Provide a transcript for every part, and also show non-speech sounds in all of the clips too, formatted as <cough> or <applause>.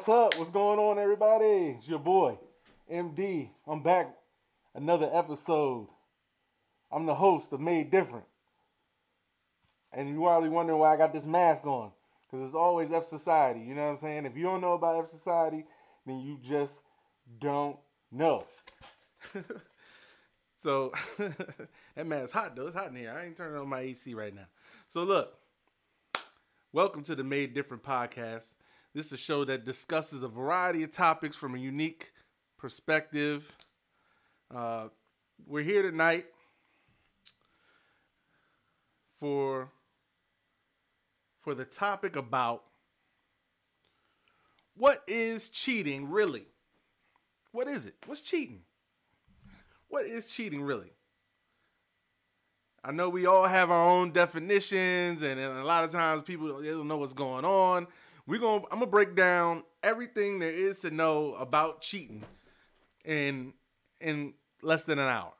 What's up? What's going on, everybody? It's your boy, MD. I'm back. Another episode. I'm the host of Made Different. And you probably wondering why I got this mask on. Because it's always F Society. You know what I'm saying? If you don't know about F Society, then you just don't know. <laughs> so, <laughs> that man's hot though. It's hot in here. I ain't turning on my AC right now. So, look, welcome to the Made Different podcast. This is a show that discusses a variety of topics from a unique perspective. Uh, we're here tonight for for the topic about what is cheating really? What is it? What's cheating? What is cheating really? I know we all have our own definitions, and, and a lot of times people don't know what's going on. We're gonna I'm gonna break down everything there is to know about cheating in in less than an hour.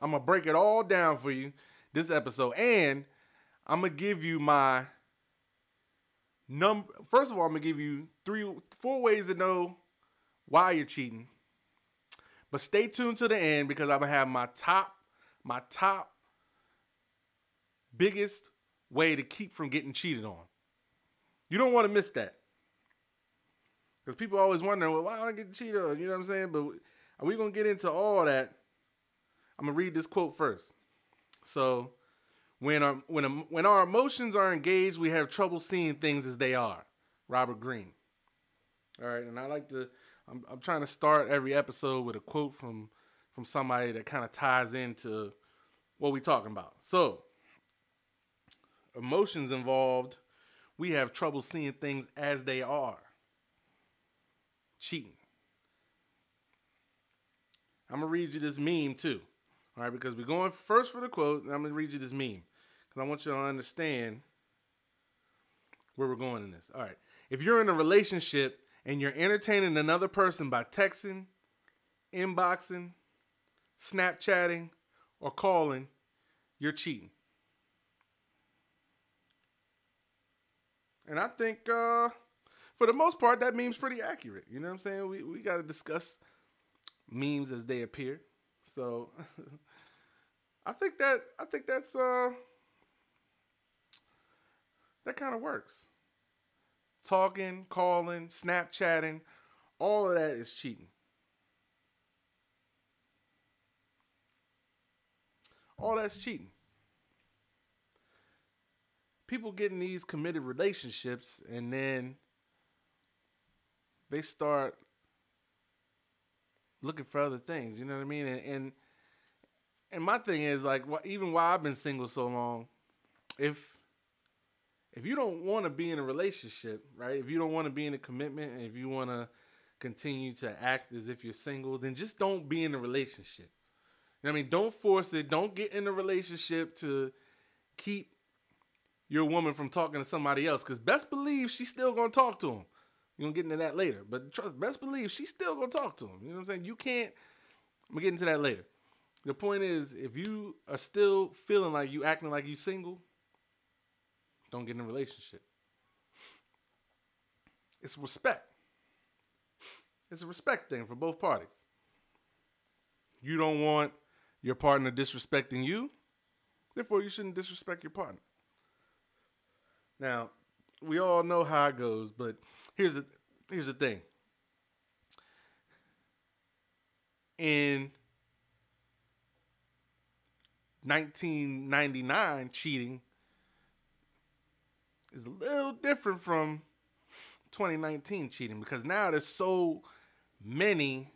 I'm gonna break it all down for you this episode, and I'm gonna give you my number. First of all, I'm gonna give you three, four ways to know why you're cheating. But stay tuned to the end because I'm gonna have my top, my top biggest way to keep from getting cheated on. You don't want to miss that. Because people always wondering, well, why don't I get on? You know what I'm saying? But are we going to get into all that? I'm going to read this quote first. So, when our, when, when our emotions are engaged, we have trouble seeing things as they are. Robert Greene. All right. And I like to, I'm, I'm trying to start every episode with a quote from, from somebody that kind of ties into what we're talking about. So, emotions involved we have trouble seeing things as they are. Cheating. I'm gonna read you this meme too. All right, because we're going first for the quote, and I'm gonna read you this meme because I want you to understand where we're going in this. All right, if you're in a relationship and you're entertaining another person by texting, inboxing, Snapchatting, or calling, you're cheating. And I think uh, for the most part that meme's pretty accurate. You know what I'm saying? We we gotta discuss memes as they appear. So <laughs> I think that I think that's uh that kind of works. Talking, calling, Snapchatting, all of that is cheating. All that's cheating people get in these committed relationships and then they start looking for other things. You know what I mean? And and, and my thing is like, even while I've been single so long, if if you don't want to be in a relationship, right? If you don't want to be in a commitment, and if you want to continue to act as if you're single, then just don't be in a relationship. You know I mean? Don't force it. Don't get in a relationship to keep your woman from talking to somebody else. Because best believe she's still gonna talk to him. You're gonna get into that later. But trust, best believe she's still gonna talk to him. You know what I'm saying? You can't. I'm gonna get into that later. The point is, if you are still feeling like you acting like you single, don't get in a relationship. It's respect. It's a respect thing for both parties. You don't want your partner disrespecting you, therefore you shouldn't disrespect your partner. Now, we all know how it goes, but here's the here's the thing. In 1999, cheating is a little different from 2019 cheating because now there's so many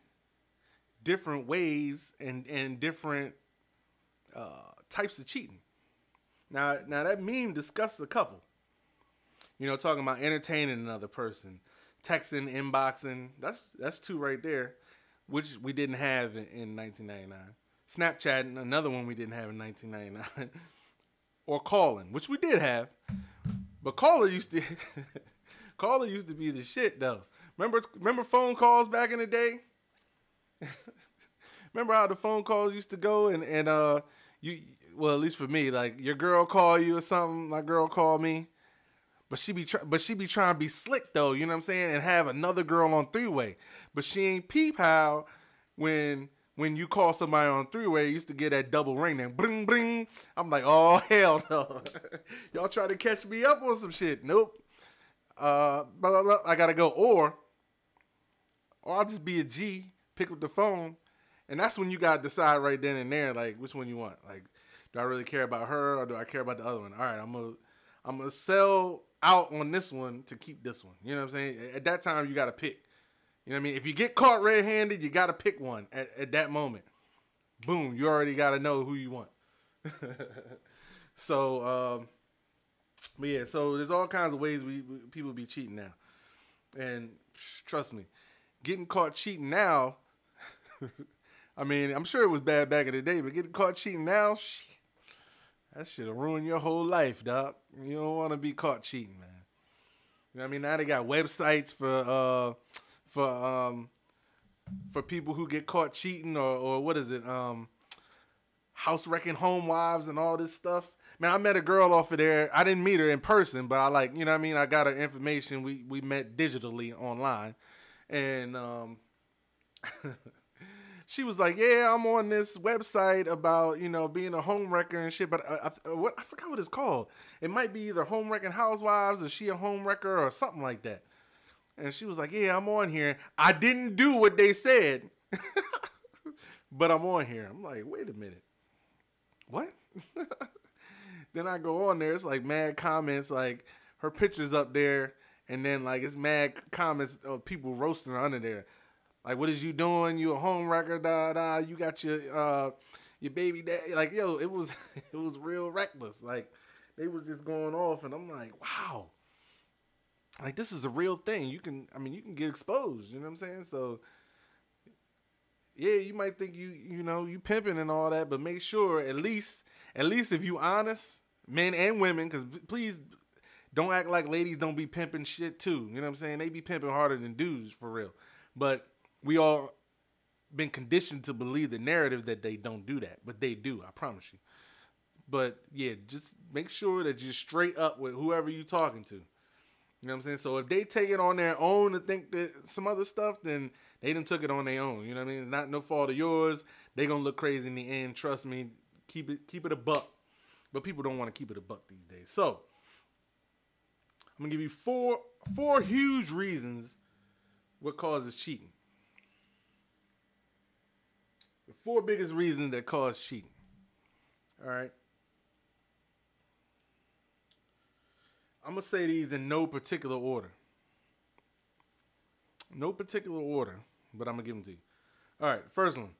different ways and and different uh, types of cheating. Now, now that meme discusses a couple. You know, talking about entertaining another person, texting, inboxing. That's that's two right there, which we didn't have in, in 1999. Snapchat, another one we didn't have in 1999. <laughs> or calling, which we did have, but caller used to <laughs> caller used to be the shit though. Remember remember phone calls back in the day? <laughs> remember how the phone calls used to go and and uh you well at least for me like your girl call you or something, my girl called me but she be try- but she be trying to be slick though, you know what I'm saying, and have another girl on three way. But she ain't peep how when when you call somebody on three way, used to get that double ring then bring bring. I'm like, oh <laughs> hell no. <laughs> Y'all try to catch me up on some shit. Nope. Uh blah, blah, blah. I gotta go. Or or I'll just be a G, pick up the phone, and that's when you gotta decide right then and there, like which one you want. Like, do I really care about her or do I care about the other one? All right, I'm gonna I'm gonna sell out on this one to keep this one. You know what I'm saying? At that time, you gotta pick. You know what I mean? If you get caught red-handed, you gotta pick one at, at that moment. Boom, you already gotta know who you want. <laughs> so, um, but yeah, so there's all kinds of ways we, we people be cheating now, and trust me, getting caught cheating now. <laughs> I mean, I'm sure it was bad back in the day, but getting caught cheating now, shit, that shit'll ruin your whole life, doc. You don't want to be caught cheating, man. You know what I mean? Now they got websites for uh for um for people who get caught cheating or or what is it um house wrecking home wives and all this stuff. Man, I met a girl off of there. I didn't meet her in person, but I like, you know what I mean? I got her information. We we met digitally online. And um <laughs> she was like, "Yeah, I'm on this website about you know being a home wrecker and shit." But uh, I, I, what I forgot what it's called. It might be either home wrecking housewives or she a home wrecker or something like that. And she was like, "Yeah, I'm on here. I didn't do what they said, <laughs> but I'm on here." I'm like, "Wait a minute, what?" <laughs> then I go on there. It's like mad comments, like her pictures up there, and then like it's mad comments of people roasting her under there. Like, what is you doing? You a home wrecker? Da da. You got your uh your baby dad. Like, yo, it was <laughs> it was real reckless. Like, they was just going off, and I'm like, wow. Like this is a real thing. You can, I mean, you can get exposed. You know what I'm saying? So, yeah, you might think you, you know, you pimping and all that, but make sure at least, at least if you honest, men and women, because please don't act like ladies don't be pimping shit too. You know what I'm saying? They be pimping harder than dudes for real. But we all been conditioned to believe the narrative that they don't do that, but they do. I promise you. But yeah, just make sure that you're straight up with whoever you're talking to. You know what I'm saying? So if they take it on their own to think that some other stuff, then they didn't took it on their own. You know what I mean? It's not no fault of yours. They gonna look crazy in the end. Trust me. Keep it keep it a buck. But people don't want to keep it a buck these days. So I'm gonna give you four four huge reasons what causes cheating. The four biggest reasons that cause cheating. All right. I'm gonna say these in no particular order. No particular order, but I'm gonna give them to you. All right, first one,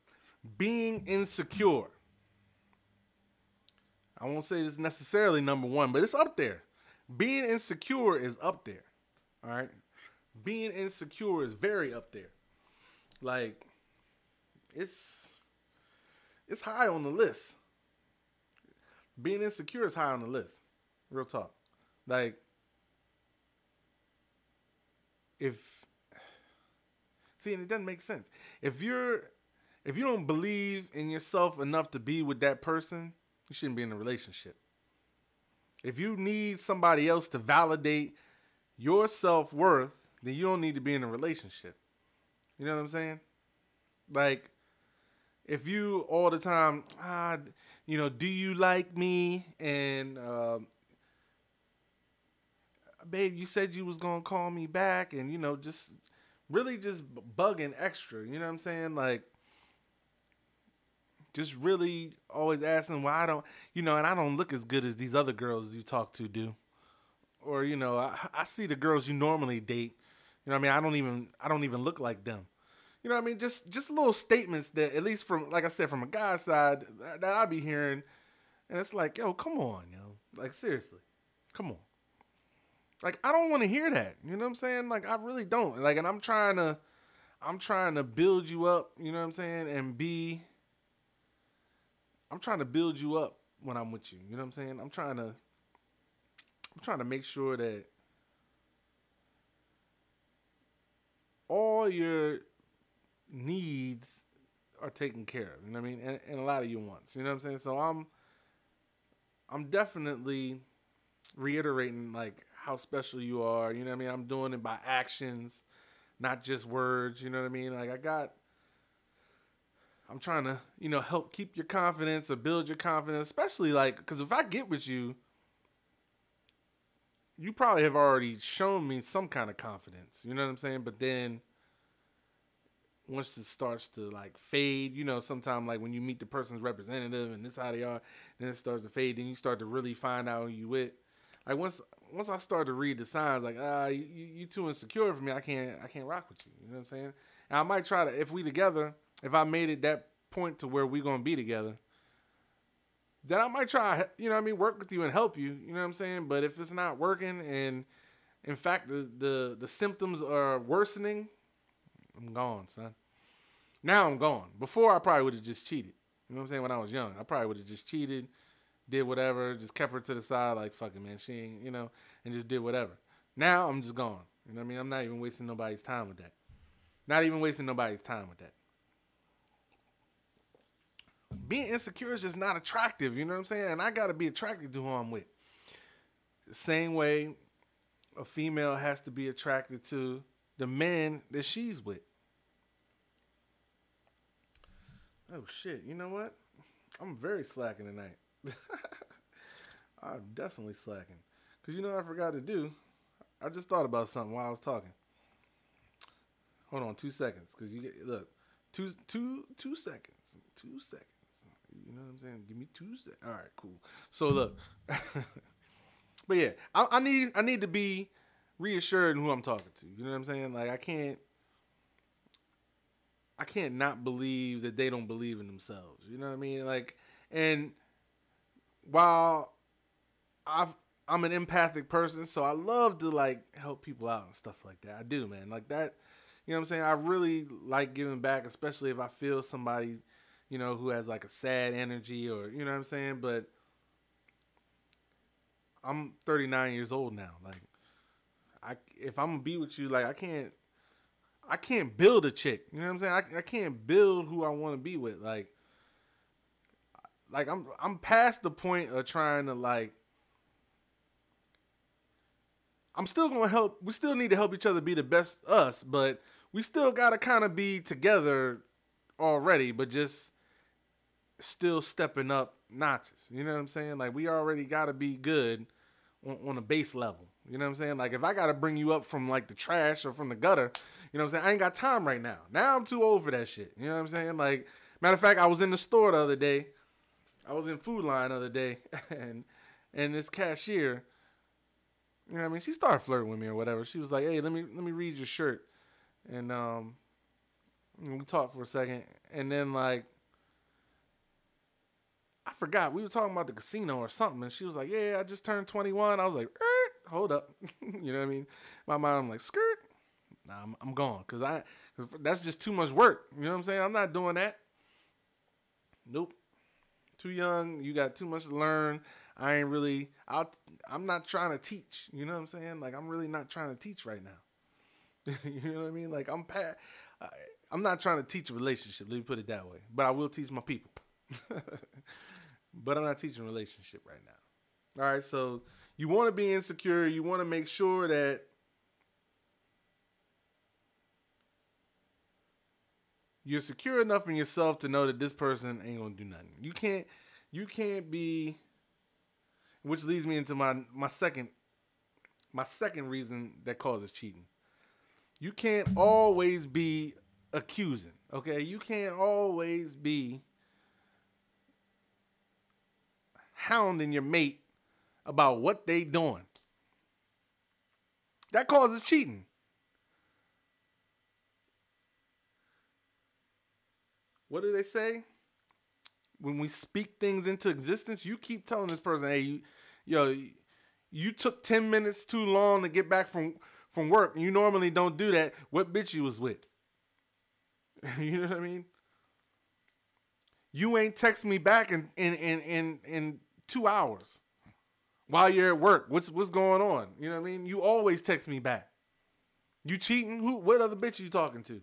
being insecure. I won't say this necessarily number one, but it's up there. Being insecure is up there. All right, being insecure is very up there. Like, it's it's high on the list. Being insecure is high on the list. Real talk. Like, if see, and it doesn't make sense. If you're if you don't believe in yourself enough to be with that person, you shouldn't be in a relationship. If you need somebody else to validate your self worth, then you don't need to be in a relationship. You know what I'm saying? Like, if you all the time, ah, you know, do you like me? And uh, babe, you said you was gonna call me back, and you know, just really just bugging extra. You know what I'm saying? Like, just really always asking why I don't, you know, and I don't look as good as these other girls you talk to do, or you know, I, I see the girls you normally date. You know, what I mean, I don't even, I don't even look like them. You know, what I mean, just just little statements that, at least from, like I said, from a guy's side, that, that I be hearing, and it's like, yo, come on, yo, like seriously, come on. Like I don't want to hear that. You know what I'm saying? Like I really don't. Like and I'm trying to I'm trying to build you up, you know what I'm saying? And be I'm trying to build you up when I'm with you. You know what I'm saying? I'm trying to I'm trying to make sure that all your needs are taken care of. You know what I mean? And, and a lot of your wants. You know what I'm saying? So I'm I'm definitely reiterating like how special you are. You know what I mean? I'm doing it by actions, not just words. You know what I mean? Like I got. I'm trying to, you know, help keep your confidence or build your confidence, especially like, because if I get with you, you probably have already shown me some kind of confidence. You know what I'm saying? But then once it starts to like fade, you know, sometimes like when you meet the person's representative and this how they are, then it starts to fade. Then you start to really find out who you with. Like once once I start to read the signs, like ah, you, you too insecure for me. I can't I can't rock with you. You know what I'm saying? And I might try to if we together, if I made it that point to where we gonna be together, then I might try, you know what I mean, work with you and help you, you know what I'm saying? But if it's not working and in fact the the, the symptoms are worsening, I'm gone, son. Now I'm gone. Before I probably would have just cheated. You know what I'm saying? When I was young, I probably would have just cheated, did whatever, just kept her to the side, like fucking man, she ain't, you know, and just did whatever. Now I'm just gone. You know what I mean? I'm not even wasting nobody's time with that. Not even wasting nobody's time with that being insecure is just not attractive. You know what I'm saying? And I got to be attracted to who I'm with. Same way a female has to be attracted to the man that she's with. Oh shit! You know what? I'm very slacking tonight. <laughs> I'm definitely slacking. Cause you know I forgot to do. I just thought about something while I was talking. Hold on, two seconds. Cause you get look, two two two seconds, two seconds. You know what I'm saying? Give me Tuesday. All right, cool. So look, <laughs> but yeah, I, I, need I need to be reassured in who I'm talking to. You know what I'm saying? Like I can't I can't not believe that they don't believe in themselves. You know what I mean? Like, and while I've I'm an empathic person, so I love to like help people out and stuff like that. I do, man. Like that, you know what I'm saying? I really like giving back, especially if I feel somebody you know, who has like a sad energy or you know what I'm saying, but I'm 39 years old now. Like I if I'm gonna be with you, like I can't I can't build a chick. You know what I'm saying? I, I can't build who I want to be with. Like like I'm I'm past the point of trying to like I'm still gonna help we still need to help each other be the best us, but we still gotta kinda be together already, but just still stepping up notches. You know what I'm saying? Like we already got to be good on, on a base level. You know what I'm saying? Like if I got to bring you up from like the trash or from the gutter, you know what I'm saying? I ain't got time right now. Now I'm too old for that shit. You know what I'm saying? Like matter of fact, I was in the store the other day. I was in Food Lion the other day, <laughs> and and this cashier, you know what I mean? She started flirting with me or whatever. She was like, "Hey, let me let me read your shirt," and um, we talked for a second, and then like I forgot we were talking about the casino or something, and she was like, "Yeah, I just turned 21." I was like, er, "Hold up," <laughs> you know what I mean? My mind, I'm like, "Skirt." Nah, I'm, I'm gone because I cause that's just too much work. You know what I'm saying? I'm not doing that. Nope. Too young. You got too much to learn. I ain't really. i I'm not trying to teach. You know what I'm saying? Like I'm really not trying to teach right now. <laughs> you know what I mean? Like I'm pat. I'm not trying to teach a relationship. Let me put it that way. But I will teach my people. <laughs> but I'm not teaching relationship right now. All right, so you want to be insecure. You want to make sure that you're secure enough in yourself to know that this person ain't gonna do nothing. You can't. You can't be. Which leads me into my my second my second reason that causes cheating. You can't always be accusing. Okay, you can't always be hounding your mate about what they doing. That causes cheating. What do they say? When we speak things into existence, you keep telling this person, "Hey, you, yo, you took ten minutes too long to get back from from work. You normally don't do that. What bitch you was with? <laughs> you know what I mean? You ain't text me back in in in in, in two hours while you're at work. What's what's going on? You know what I mean? You always text me back. You cheating? Who? What other bitch are you talking to?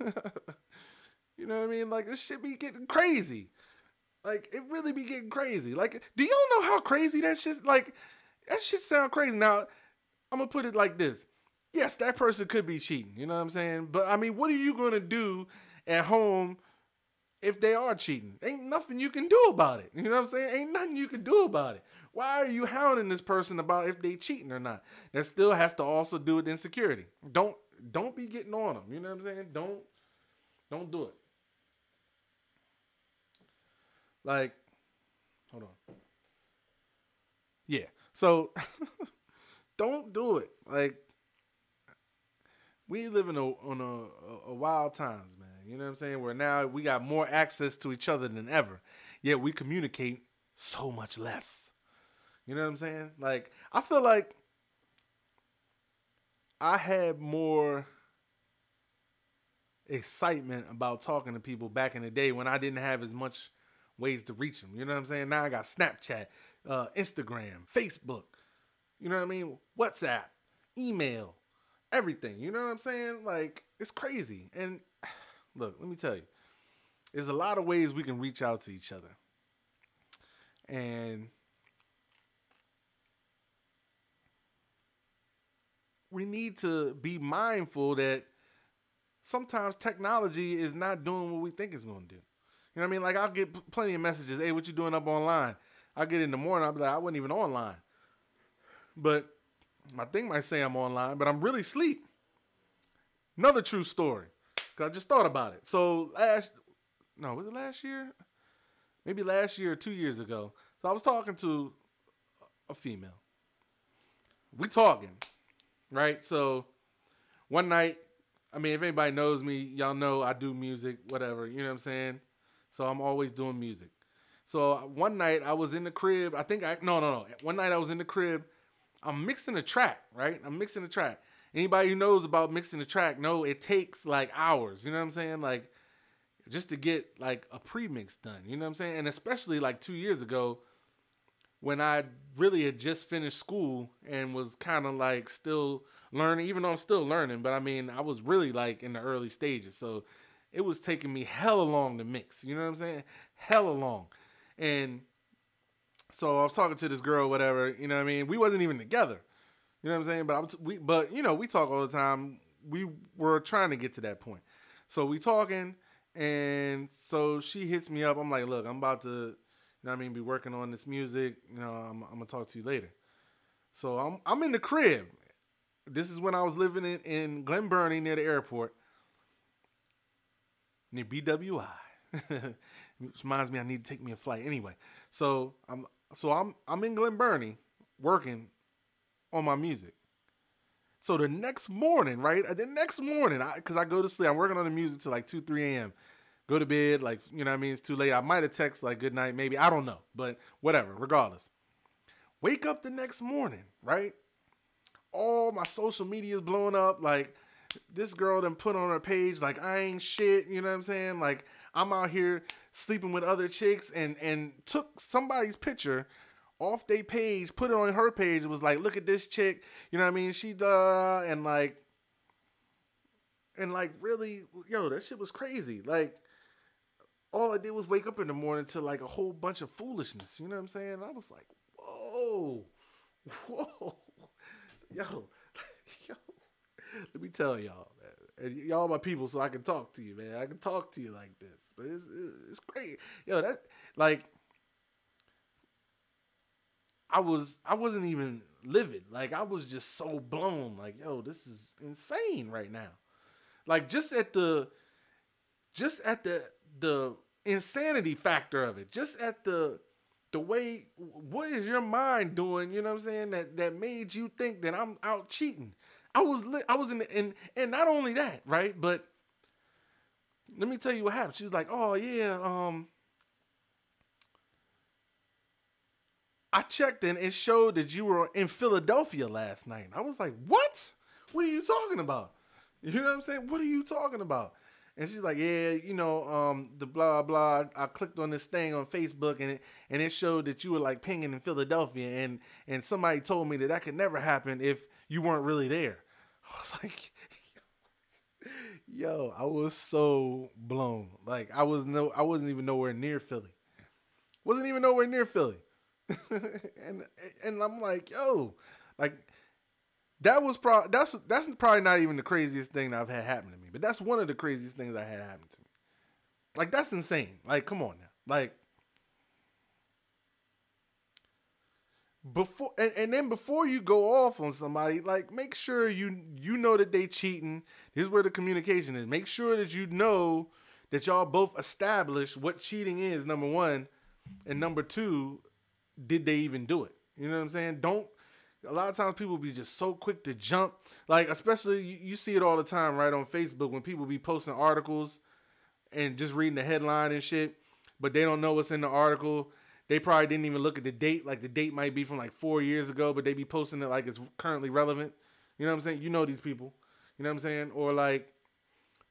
<laughs> you know what I mean? Like this shit be getting crazy. Like it really be getting crazy. Like, do y'all know how crazy that shit? Like that shit sound crazy. Now, I'm gonna put it like this. Yes, that person could be cheating. You know what I'm saying? But I mean, what are you gonna do at home if they are cheating? Ain't nothing you can do about it. You know what I'm saying? Ain't nothing you can do about it. Why are you hounding this person about if they cheating or not? That still has to also do with insecurity. Don't don't be getting on them. You know what I'm saying? Don't don't do it. Like, hold on. Yeah. So <laughs> don't do it. Like we live in a on a, a, wild times, man. You know what I'm saying? Where now we got more access to each other than ever, yet we communicate so much less. You know what I'm saying? Like I feel like I had more excitement about talking to people back in the day when I didn't have as much ways to reach them. You know what I'm saying? Now I got Snapchat, uh, Instagram, Facebook. You know what I mean? WhatsApp, email, everything. You know what I'm saying? Like it's crazy. And look, let me tell you, there's a lot of ways we can reach out to each other. And we need to be mindful that sometimes technology is not doing what we think it's going to do. You know what I mean? Like I'll get plenty of messages. Hey, what you doing up online? I get in the morning. I'll be like, I wasn't even online. But my thing might say I'm online, but I'm really asleep. Another true story. Cause I just thought about it. So last, no, was it last year? Maybe last year or two years ago. So I was talking to a female. We talking, right? So one night, I mean, if anybody knows me, y'all know I do music, whatever. You know what I'm saying? So I'm always doing music. So one night I was in the crib. I think I no no no. One night I was in the crib I'm mixing a track, right? I'm mixing a track. Anybody who knows about mixing a track know it takes like hours. You know what I'm saying? Like just to get like a pre-mix done. You know what I'm saying? And especially like two years ago, when I really had just finished school and was kind of like still learning, even though I'm still learning, but I mean, I was really like in the early stages. So it was taking me hella long to mix. You know what I'm saying? Hella long. And so I was talking to this girl, whatever. You know what I mean? We wasn't even together. You know what I'm saying? But I was, we, but you know, we talk all the time. We were trying to get to that point. So we talking, and so she hits me up. I'm like, look, I'm about to, you know I mean, be working on this music. You know, I'm, I'm gonna talk to you later. So I'm I'm in the crib. This is when I was living in, in Glen Burnie near the airport, near BWI. <laughs> Reminds me I need to take me a flight anyway. So I'm so I'm I'm in Glen Burnie working on my music. So the next morning, right? Uh, the next morning, I because I go to sleep, I'm working on the music till like two, three a.m. Go to bed, like you know, what I mean, it's too late. I might have text like good night, maybe I don't know, but whatever. Regardless, wake up the next morning, right? All my social media is blowing up. Like this girl then put on her page like I ain't shit. You know what I'm saying? Like I'm out here sleeping with other chicks and and took somebody's picture off their page, put it on her page. It was like, look at this chick. You know what I mean? She uh and like and like really, yo, that shit was crazy. Like all I did was wake up in the morning to like a whole bunch of foolishness. You know what I'm saying? I was like, whoa, whoa, <laughs> yo, <laughs> yo. Let me tell y'all, and y'all my people, so I can talk to you, man. I can talk to you like this, but it's it's great, yo. That like, I was I wasn't even livid. Like I was just so blown. Like yo, this is insane right now. Like just at the, just at the the insanity factor of it. Just at the the way what is your mind doing you know what i'm saying that that made you think that i'm out cheating I was li- I was in and and not only that, right? But let me tell you what happened. She was like, "Oh yeah, um, I checked and it showed that you were in Philadelphia last night." I was like, "What? What are you talking about?" You know what I'm saying? What are you talking about? And she's like, "Yeah, you know, um, the blah blah. I clicked on this thing on Facebook and it and it showed that you were like pinging in Philadelphia, and and somebody told me that that could never happen if you weren't really there." <laughs> I was like, yo, I was so blown. Like I was no, I wasn't even nowhere near Philly. Wasn't even nowhere near Philly. <laughs> and and I'm like, yo, like that was probably that's that's probably not even the craziest thing that I've had happen to me, but that's one of the craziest things I had happen to me. Like that's insane. Like come on now. Like before and, and then before you go off on somebody, like make sure you you know that they cheating. Here's where the communication is. Make sure that you know that y'all both established what cheating is, number one, and number two, did they even do it? You know what I'm saying? Don't a lot of times people be just so quick to jump. Like, especially you, you, see it all the time, right, on Facebook when people be posting articles and just reading the headline and shit, but they don't know what's in the article. They probably didn't even look at the date. Like the date might be from like four years ago, but they be posting it like it's currently relevant. You know what I'm saying? You know these people. You know what I'm saying? Or like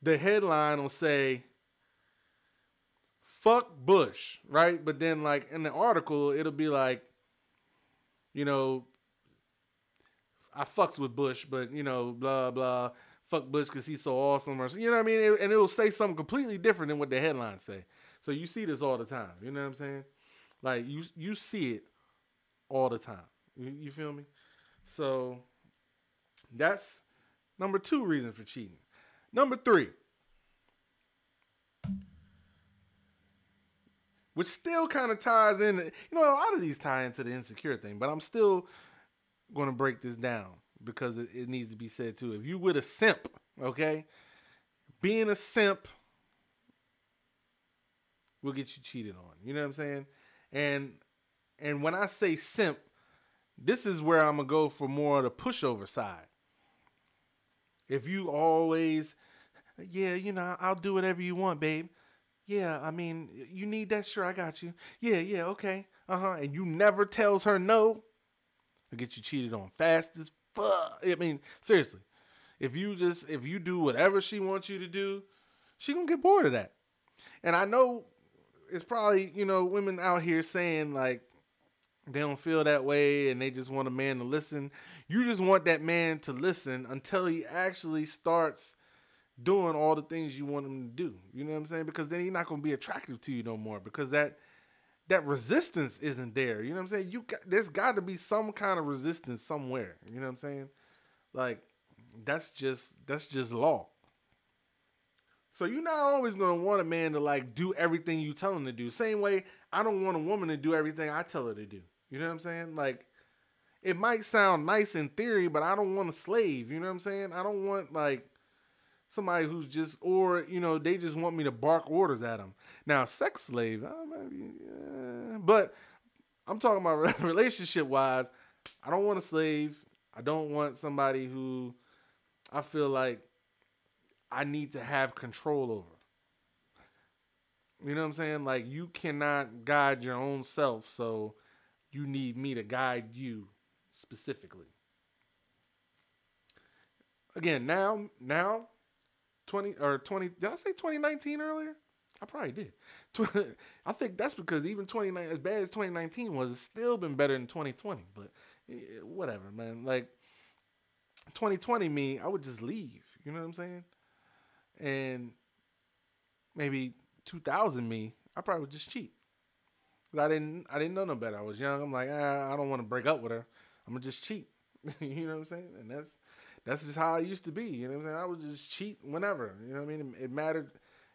the headline will say fuck Bush, right? But then like in the article, it'll be like, you know, I fucks with Bush, but you know, blah blah. Fuck Bush because he's so awesome, or you know what I mean. It, and it'll say something completely different than what the headlines say. So you see this all the time. You know what I'm saying? Like you you see it all the time. You, you feel me? So that's number two reason for cheating. Number three, which still kind of ties in. You know, a lot of these tie into the insecure thing, but I'm still going to break this down because it, it needs to be said too. If you with a simp, okay, being a simp will get you cheated on. You know what I'm saying? And and when I say simp, this is where I'm gonna go for more of the pushover side. If you always, yeah, you know, I'll do whatever you want, babe. Yeah, I mean, you need that? Sure, I got you. Yeah, yeah, okay. Uh huh. And you never tells her no I get you cheated on fast as fuck. I mean, seriously. If you just if you do whatever she wants you to do, she gonna get bored of that. And I know it's probably, you know, women out here saying like they don't feel that way and they just want a man to listen. You just want that man to listen until he actually starts doing all the things you want him to do. You know what I'm saying? Because then he's not going to be attractive to you no more because that that resistance isn't there. You know what I'm saying? You got, there's got to be some kind of resistance somewhere. You know what I'm saying? Like that's just that's just law. So you're not always gonna want a man to like do everything you tell him to do. Same way I don't want a woman to do everything I tell her to do. You know what I'm saying? Like it might sound nice in theory, but I don't want a slave. You know what I'm saying? I don't want like somebody who's just or you know they just want me to bark orders at them. Now, sex slave, maybe, yeah. but I'm talking about <laughs> relationship wise. I don't want a slave. I don't want somebody who I feel like I need to have control over. You know what I'm saying? Like you cannot guide your own self, so you need me to guide you specifically. Again, now now 20 or 20 did I say 2019 earlier? I probably did. <laughs> I think that's because even 29 as bad as 2019 was, it's still been better than 2020, but eh, whatever, man. Like 2020 me, I would just leave, you know what I'm saying? And maybe 2000 me, I probably would just cheat. I didn't I didn't know no better. I was young. I'm like, ah, I don't want to break up with her. I'm gonna just cheat. <laughs> you know what I'm saying? And that's that's just how I used to be. You know what I'm saying? I would just cheat whenever. You know what I mean? It, it, mattered.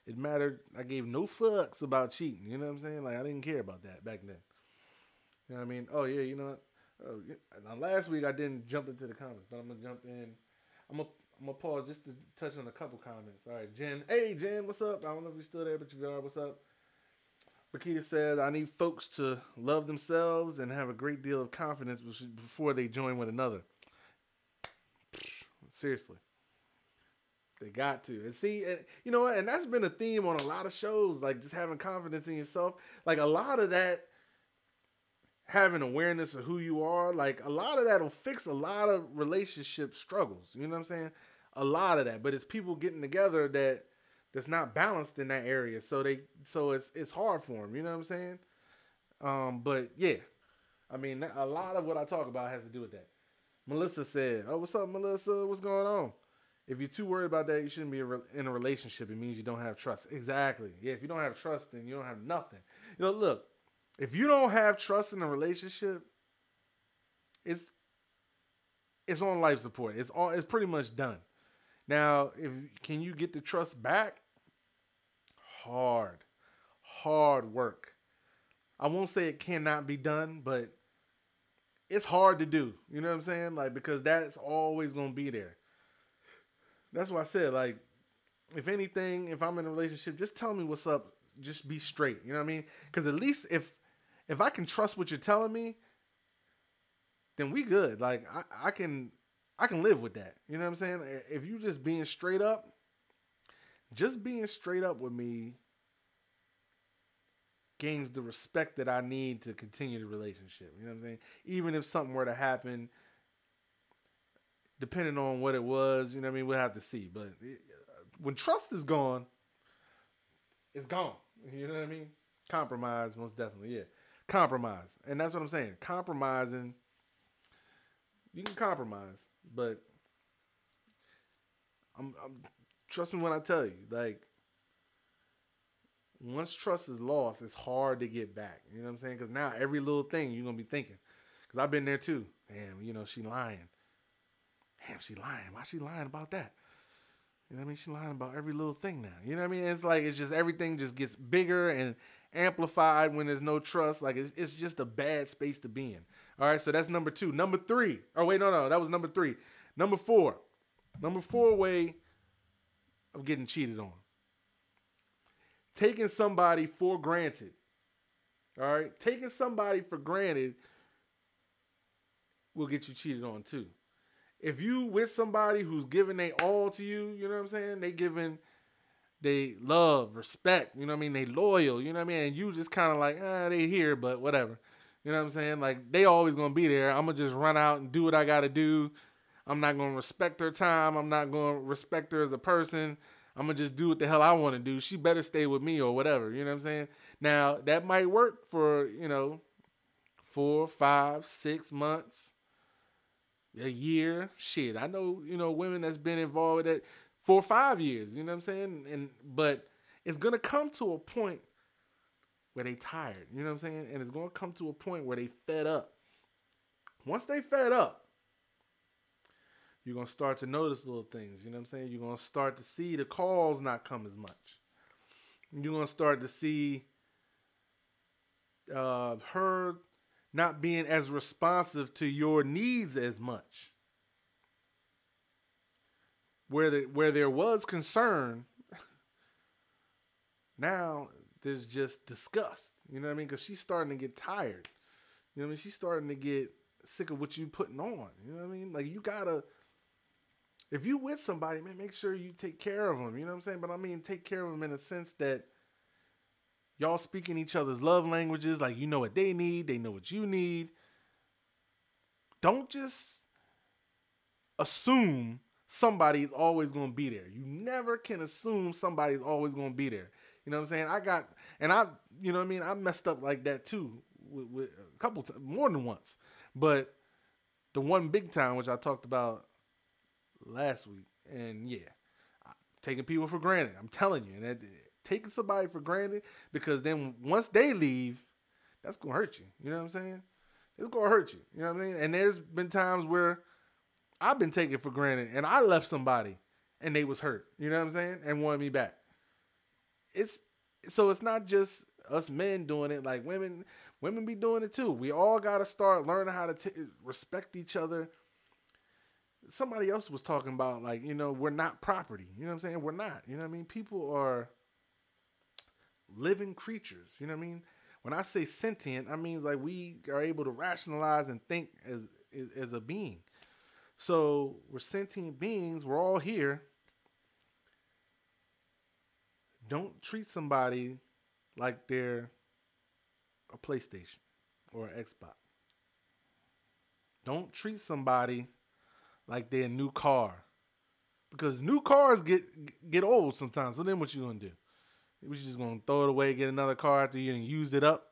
It mattered. I gave no fucks about cheating. You know what I'm saying? Like I didn't care about that back then. You know what I mean? Oh yeah, you know what? Oh, now last week I didn't jump into the comments, but I'm gonna jump in. I'm gonna I'm gonna pause just to touch on a couple comments. All right, Jen. Hey Jen, what's up? I don't know if you're still there, but you are. What's up? Bakita says, I need folks to love themselves and have a great deal of confidence before they join with another. Seriously. They got to. And see, and you know what? And that's been a theme on a lot of shows, like just having confidence in yourself. Like a lot of that having awareness of who you are, like a lot of that'll fix a lot of relationship struggles. You know what I'm saying? A lot of that. But it's people getting together that that's not balanced in that area. So they so it's it's hard for them, you know what I'm saying? Um, but yeah. I mean, a lot of what I talk about has to do with that. Melissa said, "Oh, what's up, Melissa? What's going on?" If you're too worried about that, you shouldn't be in a relationship. It means you don't have trust. Exactly. Yeah, if you don't have trust, then you don't have nothing. You know, look, if you don't have trust in a relationship, it's it's on life support. It's all it's pretty much done. Now, if can you get the trust back? Hard. Hard work. I won't say it cannot be done, but it's hard to do. You know what I'm saying? Like because that's always gonna be there. That's why I said like, if anything, if I'm in a relationship, just tell me what's up. Just be straight. You know what I mean? Because at least if if I can trust what you're telling me, then we good. Like I, I can I can live with that. You know what I'm saying? If you just being straight up, just being straight up with me gains the respect that I need to continue the relationship. You know what I'm saying? Even if something were to happen, depending on what it was, you know what I mean, we'll have to see. But it, when trust is gone, it's gone. You know what I mean? Compromise, most definitely, yeah. Compromise. And that's what I'm saying. Compromising, you can compromise, but I'm, I'm trust me when I tell you, like once trust is lost, it's hard to get back. You know what I'm saying? Because now every little thing you're gonna be thinking. Because I've been there too. Damn, you know she lying. Damn, she lying. Why she lying about that? You know what I mean? She lying about every little thing now. You know what I mean? It's like it's just everything just gets bigger and amplified when there's no trust. Like it's it's just a bad space to be in. All right, so that's number two. Number three. Oh wait, no, no, that was number three. Number four. Number four way of getting cheated on taking somebody for granted. All right, taking somebody for granted will get you cheated on too. If you with somebody who's giving they all to you, you know what I'm saying? They giving they love, respect, you know what I mean? They loyal, you know what I mean? And you just kind of like, ah, they here, but whatever. You know what I'm saying? Like they always gonna be there. I'm gonna just run out and do what I gotta do. I'm not gonna respect her time. I'm not gonna respect her as a person. I'm gonna just do what the hell I want to do. She better stay with me or whatever. You know what I'm saying? Now that might work for you know four, five, six months, a year. Shit, I know you know women that's been involved with that for five years. You know what I'm saying? And but it's gonna come to a point where they tired. You know what I'm saying? And it's gonna come to a point where they fed up. Once they fed up, you're gonna start to notice little things. You know what I'm saying? You're gonna start to see the calls not come as much. You're gonna start to see uh, her not being as responsive to your needs as much. Where the, where there was concern, <laughs> now there's just disgust. You know what I mean? Because she's starting to get tired. You know what I mean? She's starting to get sick of what you putting on. You know what I mean? Like you gotta if you with somebody, man, make sure you take care of them. You know what I'm saying? But I mean, take care of them in a sense that y'all speaking each other's love languages. Like you know what they need, they know what you need. Don't just assume somebody's always gonna be there. You never can assume somebody's always gonna be there. You know what I'm saying? I got, and I, you know what I mean. I messed up like that too, with, with a couple times, more than once. But the one big time, which I talked about last week, and yeah, taking people for granted. I'm telling you, and that, taking somebody for granted because then once they leave, that's gonna hurt you. You know what I'm saying? It's gonna hurt you. You know what I mean? And there's been times where I've been taken for granted, and I left somebody, and they was hurt. You know what I'm saying? And wanted me back. It's so it's not just us men doing it. Like women, women be doing it too. We all got to start learning how to t- respect each other somebody else was talking about like you know we're not property. You know what i'm saying? We're not. You know what i mean? People are living creatures. You know what i mean? When i say sentient i mean like we are able to rationalize and think as as a being. So we're sentient beings. We're all here. Don't treat somebody like they're a playstation or an xbox. Don't treat somebody like their new car, because new cars get get old sometimes. So then what you gonna do? We just gonna throw it away, get another car after you used it up.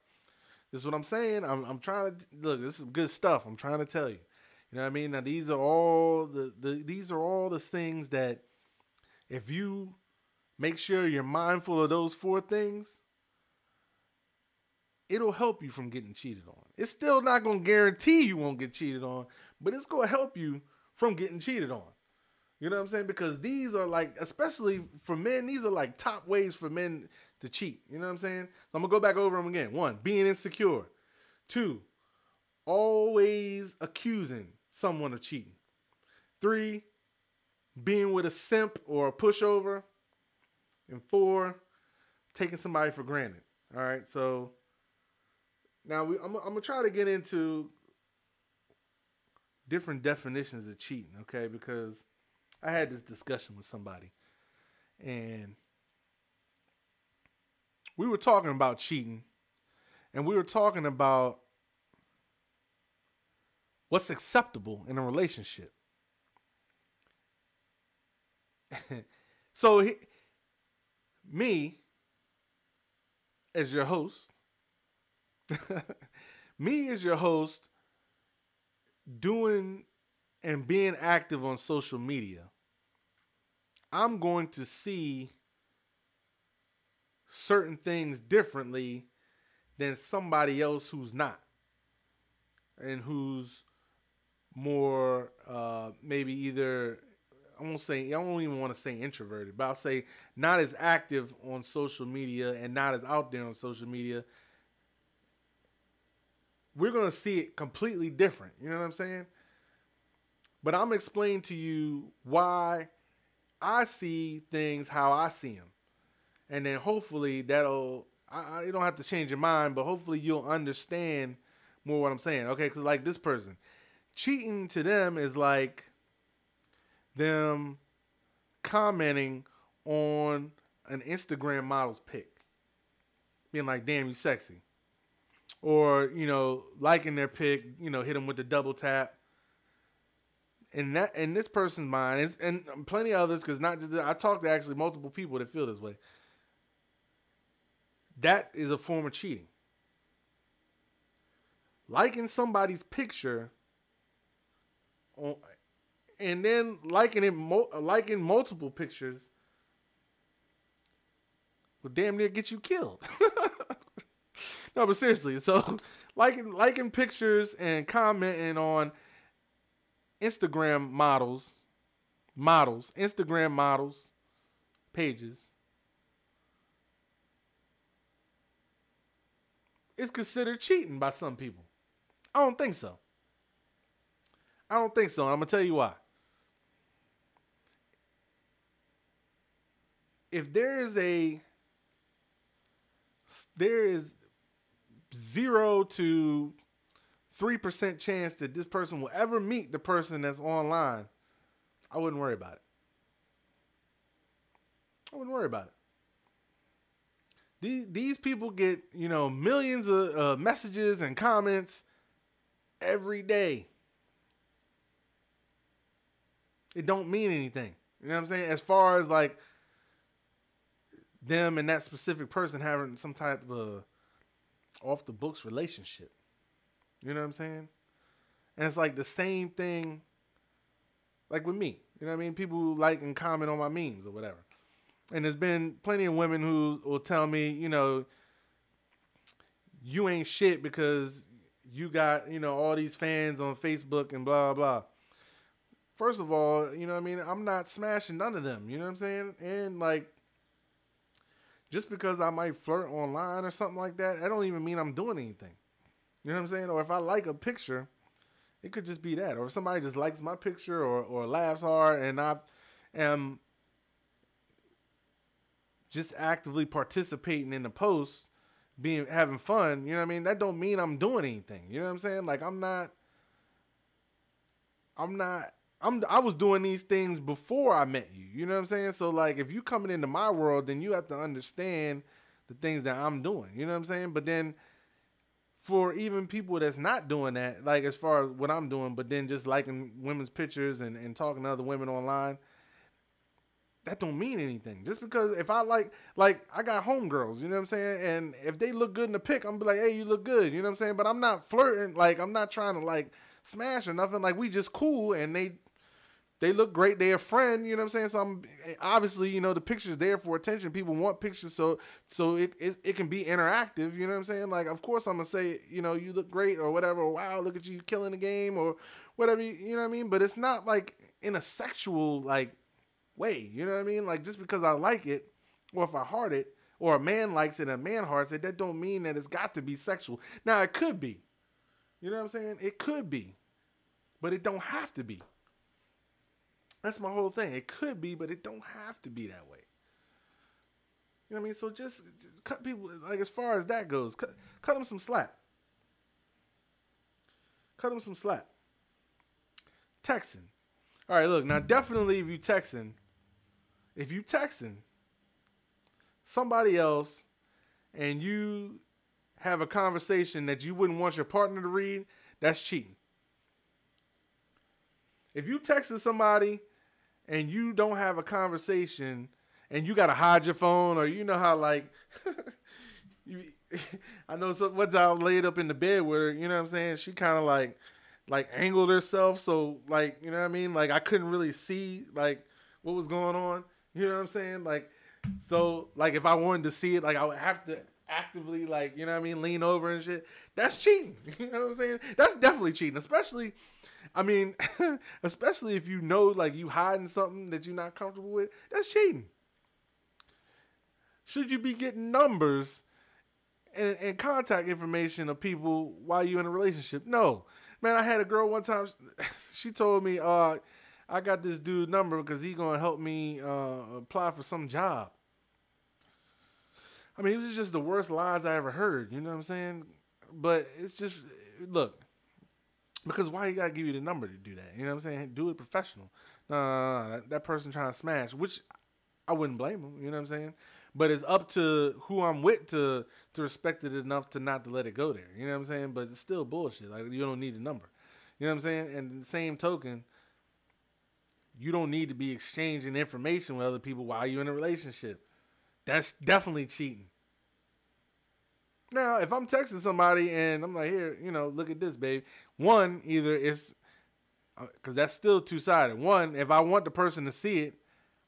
This is what I'm saying. I'm I'm trying to look. This is good stuff. I'm trying to tell you. You know what I mean? Now these are all the, the these are all the things that if you make sure you're mindful of those four things, it'll help you from getting cheated on. It's still not to guarantee you won't get cheated on, but it's to help you from getting cheated on. You know what I'm saying? Because these are like, especially for men, these are like top ways for men to cheat. You know what I'm saying? So I'm gonna go back over them again. One, being insecure. Two, always accusing someone of cheating. Three, being with a simp or a pushover. And four, taking somebody for granted. All right, so now we, I'm, I'm gonna try to get into different definitions of cheating, okay? Because I had this discussion with somebody, and we were talking about cheating, and we were talking about what's acceptable in a relationship. <laughs> so, he, me, as your host, <laughs> me as your host, doing and being active on social media, I'm going to see certain things differently than somebody else who's not and who's more uh, maybe either I won't say I don't even want to say introverted, but I'll say not as active on social media and not as out there on social media. We're gonna see it completely different. You know what I'm saying? But I'm explaining to you why I see things how I see them, and then hopefully that'll. I, don't have to change your mind, but hopefully you'll understand more what I'm saying. Okay, because like this person, cheating to them is like them commenting on an Instagram model's pic, being like, "Damn, you sexy," or you know, liking their pic, you know, hit them with the double tap. And that in this person's mind is, and plenty of others, because not just I talked to actually multiple people that feel this way. That is a form of cheating. Liking somebody's picture and then liking it, liking multiple pictures will damn near get you killed. <laughs> no, but seriously, so <laughs> liking liking pictures and commenting on Instagram models, models, Instagram models, pages. is considered cheating by some people. I don't think so. I don't think so. I'm gonna tell you why. if there is a there is zero to three percent chance that this person will ever meet the person that's online, I wouldn't worry about it. I wouldn't worry about it. These these people get you know millions of uh, messages and comments every day. It don't mean anything. You know what I'm saying? As far as like them and that specific person having some type of off the books relationship. You know what I'm saying? And it's like the same thing like with me. You know what I mean? People like and comment on my memes or whatever. And there's been plenty of women who will tell me, you know, you ain't shit because you got, you know, all these fans on Facebook and blah blah. First of all, you know what I mean? I'm not smashing none of them, you know what I'm saying? And like just because I might flirt online or something like that, I don't even mean I'm doing anything. You know what I'm saying? Or if I like a picture, it could just be that. Or if somebody just likes my picture or, or laughs hard and I am just actively participating in the post, being having fun, you know what I mean? That don't mean I'm doing anything. You know what I'm saying? Like I'm not I'm not I'm I was doing these things before I met you. You know what I'm saying? So like if you coming into my world, then you have to understand the things that I'm doing. You know what I'm saying? But then for even people that's not doing that, like as far as what I'm doing, but then just liking women's pictures and, and talking to other women online, that don't mean anything. Just because if I like like I got homegirls, you know what I'm saying? And if they look good in the pic, I'm be like, hey, you look good, you know what I'm saying? But I'm not flirting, like I'm not trying to like smash or nothing. Like we just cool and they they look great. They're a friend, you know what I'm saying? So I'm obviously, you know, the picture's there for attention. People want pictures, so so it, it it can be interactive, you know what I'm saying? Like, of course I'm gonna say, you know, you look great or whatever, wow, look at you killing the game or whatever, you know what I mean? But it's not like in a sexual like way, you know what I mean? Like just because I like it, or if I heart it, or a man likes it and a man hearts it, that don't mean that it's got to be sexual. Now it could be. You know what I'm saying? It could be. But it don't have to be. That's my whole thing. It could be, but it don't have to be that way. You know what I mean? So just, just cut people like as far as that goes, cut cut them some slack. Cut them some slack. Texting. All right, look now. Definitely, if you texting, if you texting somebody else, and you have a conversation that you wouldn't want your partner to read, that's cheating. If you texting somebody and you don't have a conversation and you gotta hide your phone or you know how like <laughs> you <laughs> I know so one time I laid up in the bed with her, you know what I'm saying? She kinda like like angled herself so like, you know what I mean? Like I couldn't really see like what was going on. You know what I'm saying? Like so like if I wanted to see it, like I would have to actively like, you know what I mean, lean over and shit. That's cheating. <laughs> You know what I'm saying? That's definitely cheating, especially I mean, <laughs> especially if you know like you hiding something that you're not comfortable with, that's cheating. Should you be getting numbers and, and contact information of people while you're in a relationship? No. Man, I had a girl one time, <laughs> she told me, uh, I got this dude number because he gonna help me uh, apply for some job. I mean, it was just the worst lies I ever heard. You know what I'm saying? But it's just look, because why you gotta give you the number to do that? You know what I'm saying? Do it professional. No, no, no, that, that person trying to smash, which I wouldn't blame them. You know what I'm saying? But it's up to who I'm with to to respect it enough to not to let it go there. You know what I'm saying? But it's still bullshit. Like you don't need a number. You know what I'm saying? And the same token, you don't need to be exchanging information with other people while you're in a relationship. That's definitely cheating. Now, if I'm texting somebody and I'm like, here, you know, look at this, babe. One, either it's because uh, that's still two sided. One, if I want the person to see it,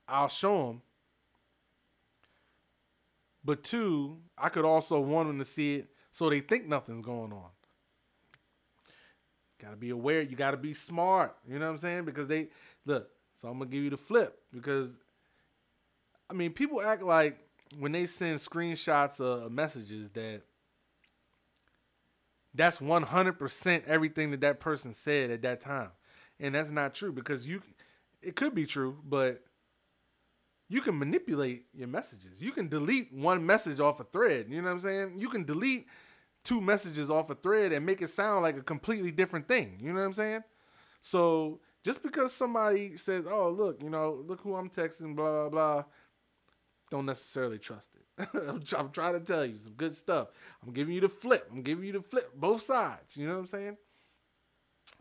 I'll show them. But two, I could also want them to see it so they think nothing's going on. Got to be aware. You got to be smart. You know what I'm saying? Because they look. So I'm gonna give you the flip because, I mean, people act like when they send screenshots of messages that that's 100% everything that that person said at that time. And that's not true because you it could be true, but you can manipulate your messages. You can delete one message off a thread, you know what I'm saying? You can delete two messages off a thread and make it sound like a completely different thing, you know what I'm saying? So, just because somebody says, "Oh, look, you know, look who I'm texting," blah blah blah, don't necessarily trust it. <laughs> I'm, I'm, trying to tell you some good stuff. I'm giving you the flip. I'm giving you the flip, both sides. You know what I'm saying?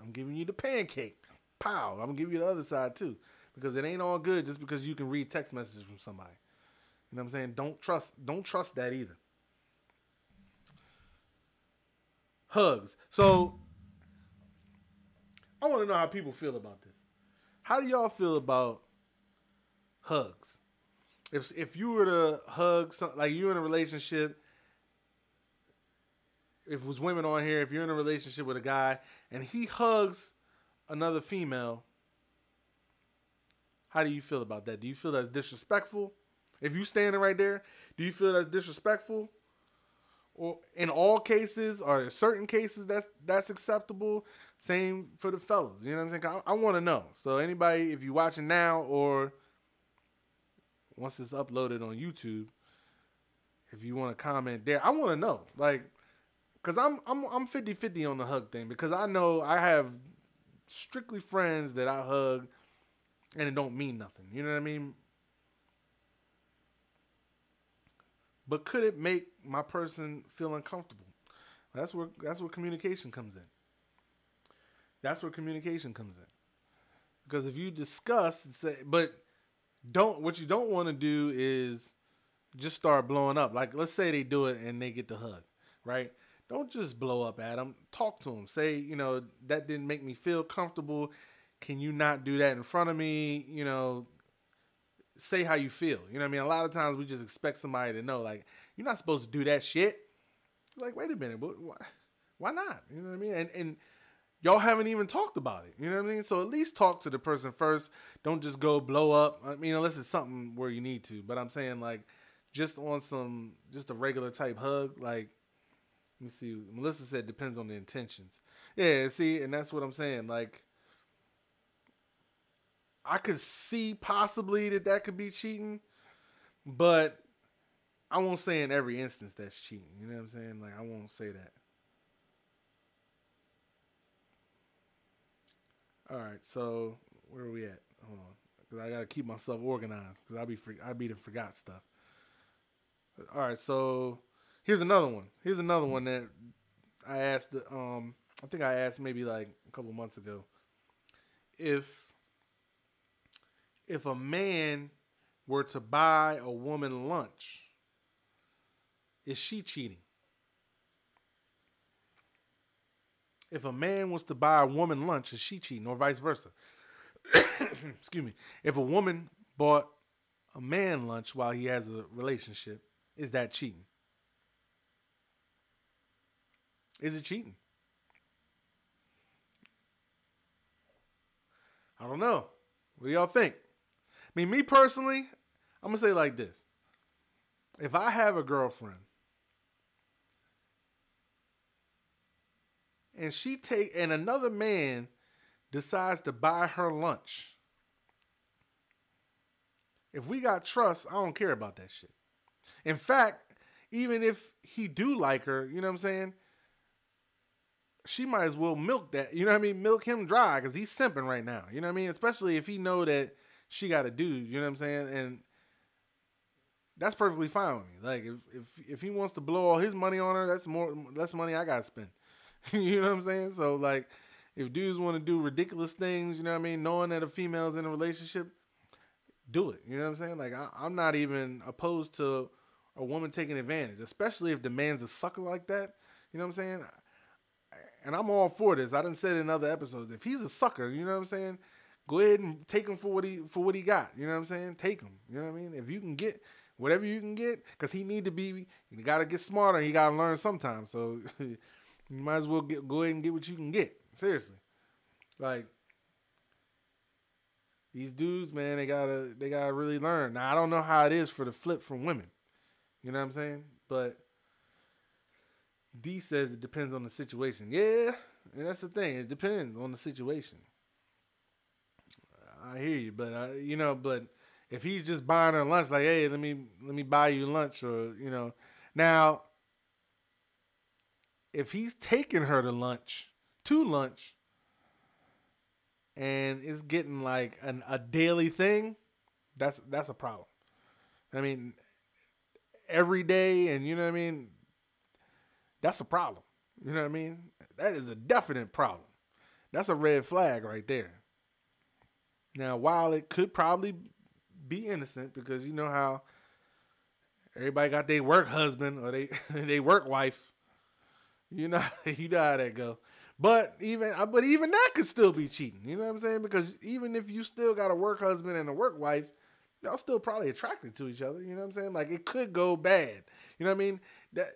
I'm giving you the pancake. Pow. I'm give you the other side too, because it ain't all good just because you can read text messages from somebody. You know what I'm saying? Don't trust. Don't trust that either. Hugs. So I want to know how people feel about this. How do y'all feel about hugs? If if you were to hug some, like you're in a relationship if it was women on here if you're in a relationship with a guy and he hugs another female how do you feel about that? Do you feel that's disrespectful? If you standing right there do you feel that's disrespectful? Or in all cases or certain cases that's that's acceptable. Same for the fellas you know what i'm saying? I, I want to know. So anybody if you're watching now or once it's uploaded on YouTube, if you want to comment there, I want to know. Like, cause I'm I'm I'm 50-50 on the hug thing because I know I have strictly friends that I hug and it don't mean nothing. You know what I mean? But could it make my person feel uncomfortable? That's where that's where communication comes in. That's where communication comes in. Because if you discuss and say, but don't what you don't want to do is just start blowing up. Like let's say they do it and they get the hug, right? Don't just blow up at them. Talk to them. Say, you know, that didn't make me feel comfortable. can you not do that in front of me? You know, say how you feel. You know what I mean? A lot of times we just expect somebody to know, like, you're not supposed to do that shit. Like, wait a minute, but why, why not? You know what I mean? And and y'all haven't even talked about it. You know what I mean? So at least talk to the person first. Don't just go blow up. I mean, unless it's something where you need to. But I'm saying like just on some just a regular type hug, like let me see. Melissa said depends on the intentions. Yeah, see, and that's what I'm saying. Like I could see possibly that that could be cheating, but I won't say in every instance that's cheating. You know what I'm saying? Like I won't say that. All right, so where are we at? Hold on, because I gotta keep myself organized because I be I be done forgot stuff. All right, so here's another one. Here's another one that I asked. Um, I think I asked maybe like a couple months ago if if a man were to buy a woman lunch, is she cheating? If a man was to buy a woman lunch, is she cheating, or vice versa? <coughs> Excuse me. If a woman bought a man lunch while he has a relationship, is that cheating? Is it cheating? I don't know. What do y'all think? I mean, me personally, I'm gonna say like this: if I have a girlfriend and she take and another man decides to buy her lunch, if we got trust, I don't care about that shit. In fact, even if he do like her, you know what I'm saying? She might as well milk that, you know what I mean? Milk him dry because he's simping right now. You know what I mean? Especially if he know that she got a dude, you know what I'm saying? And that's perfectly fine with me. Like if if if he wants to blow all his money on her, that's more less money I gotta spend. <laughs> you know what I'm saying? So like, if dudes want to do ridiculous things, you know what I mean, knowing that a female's in a relationship, do it. You know what I'm saying? Like I, am not even opposed to a woman taking advantage, especially if the man's a sucker like that. You know what I'm saying? And I'm all for this. I didn't say it in other episodes. If he's a sucker, you know what I'm saying? Go ahead and take him for what he for what he got. You know what I'm saying? Take him. You know what I mean? If you can get whatever you can get, because he need to be, you got to get smarter. He got to learn sometimes. So <laughs> You might as well get go ahead and get what you can get. Seriously, like these dudes, man, they gotta they gotta really learn. Now I don't know how it is for the flip from women. You know what I'm saying? But D says it depends on the situation. Yeah, and that's the thing. It depends on the situation. I hear you, but uh, you know, but if he's just buying her lunch, like, hey, let me let me buy you lunch, or you know, now if he's taking her to lunch, to lunch, and it's getting like an, a daily thing, that's that's a problem. I mean, every day, and you know what I mean. That's a problem. You know what I mean? That is a definite problem. That's a red flag right there. Now, while it could probably be innocent, because you know how everybody got their work husband or they <laughs> they work wife, you know, <laughs> you know how that go. But even uh, but even that could still be cheating. You know what I'm saying? Because even if you still got a work husband and a work wife, y'all still probably attracted to each other. You know what I'm saying? Like it could go bad. You know what I mean? That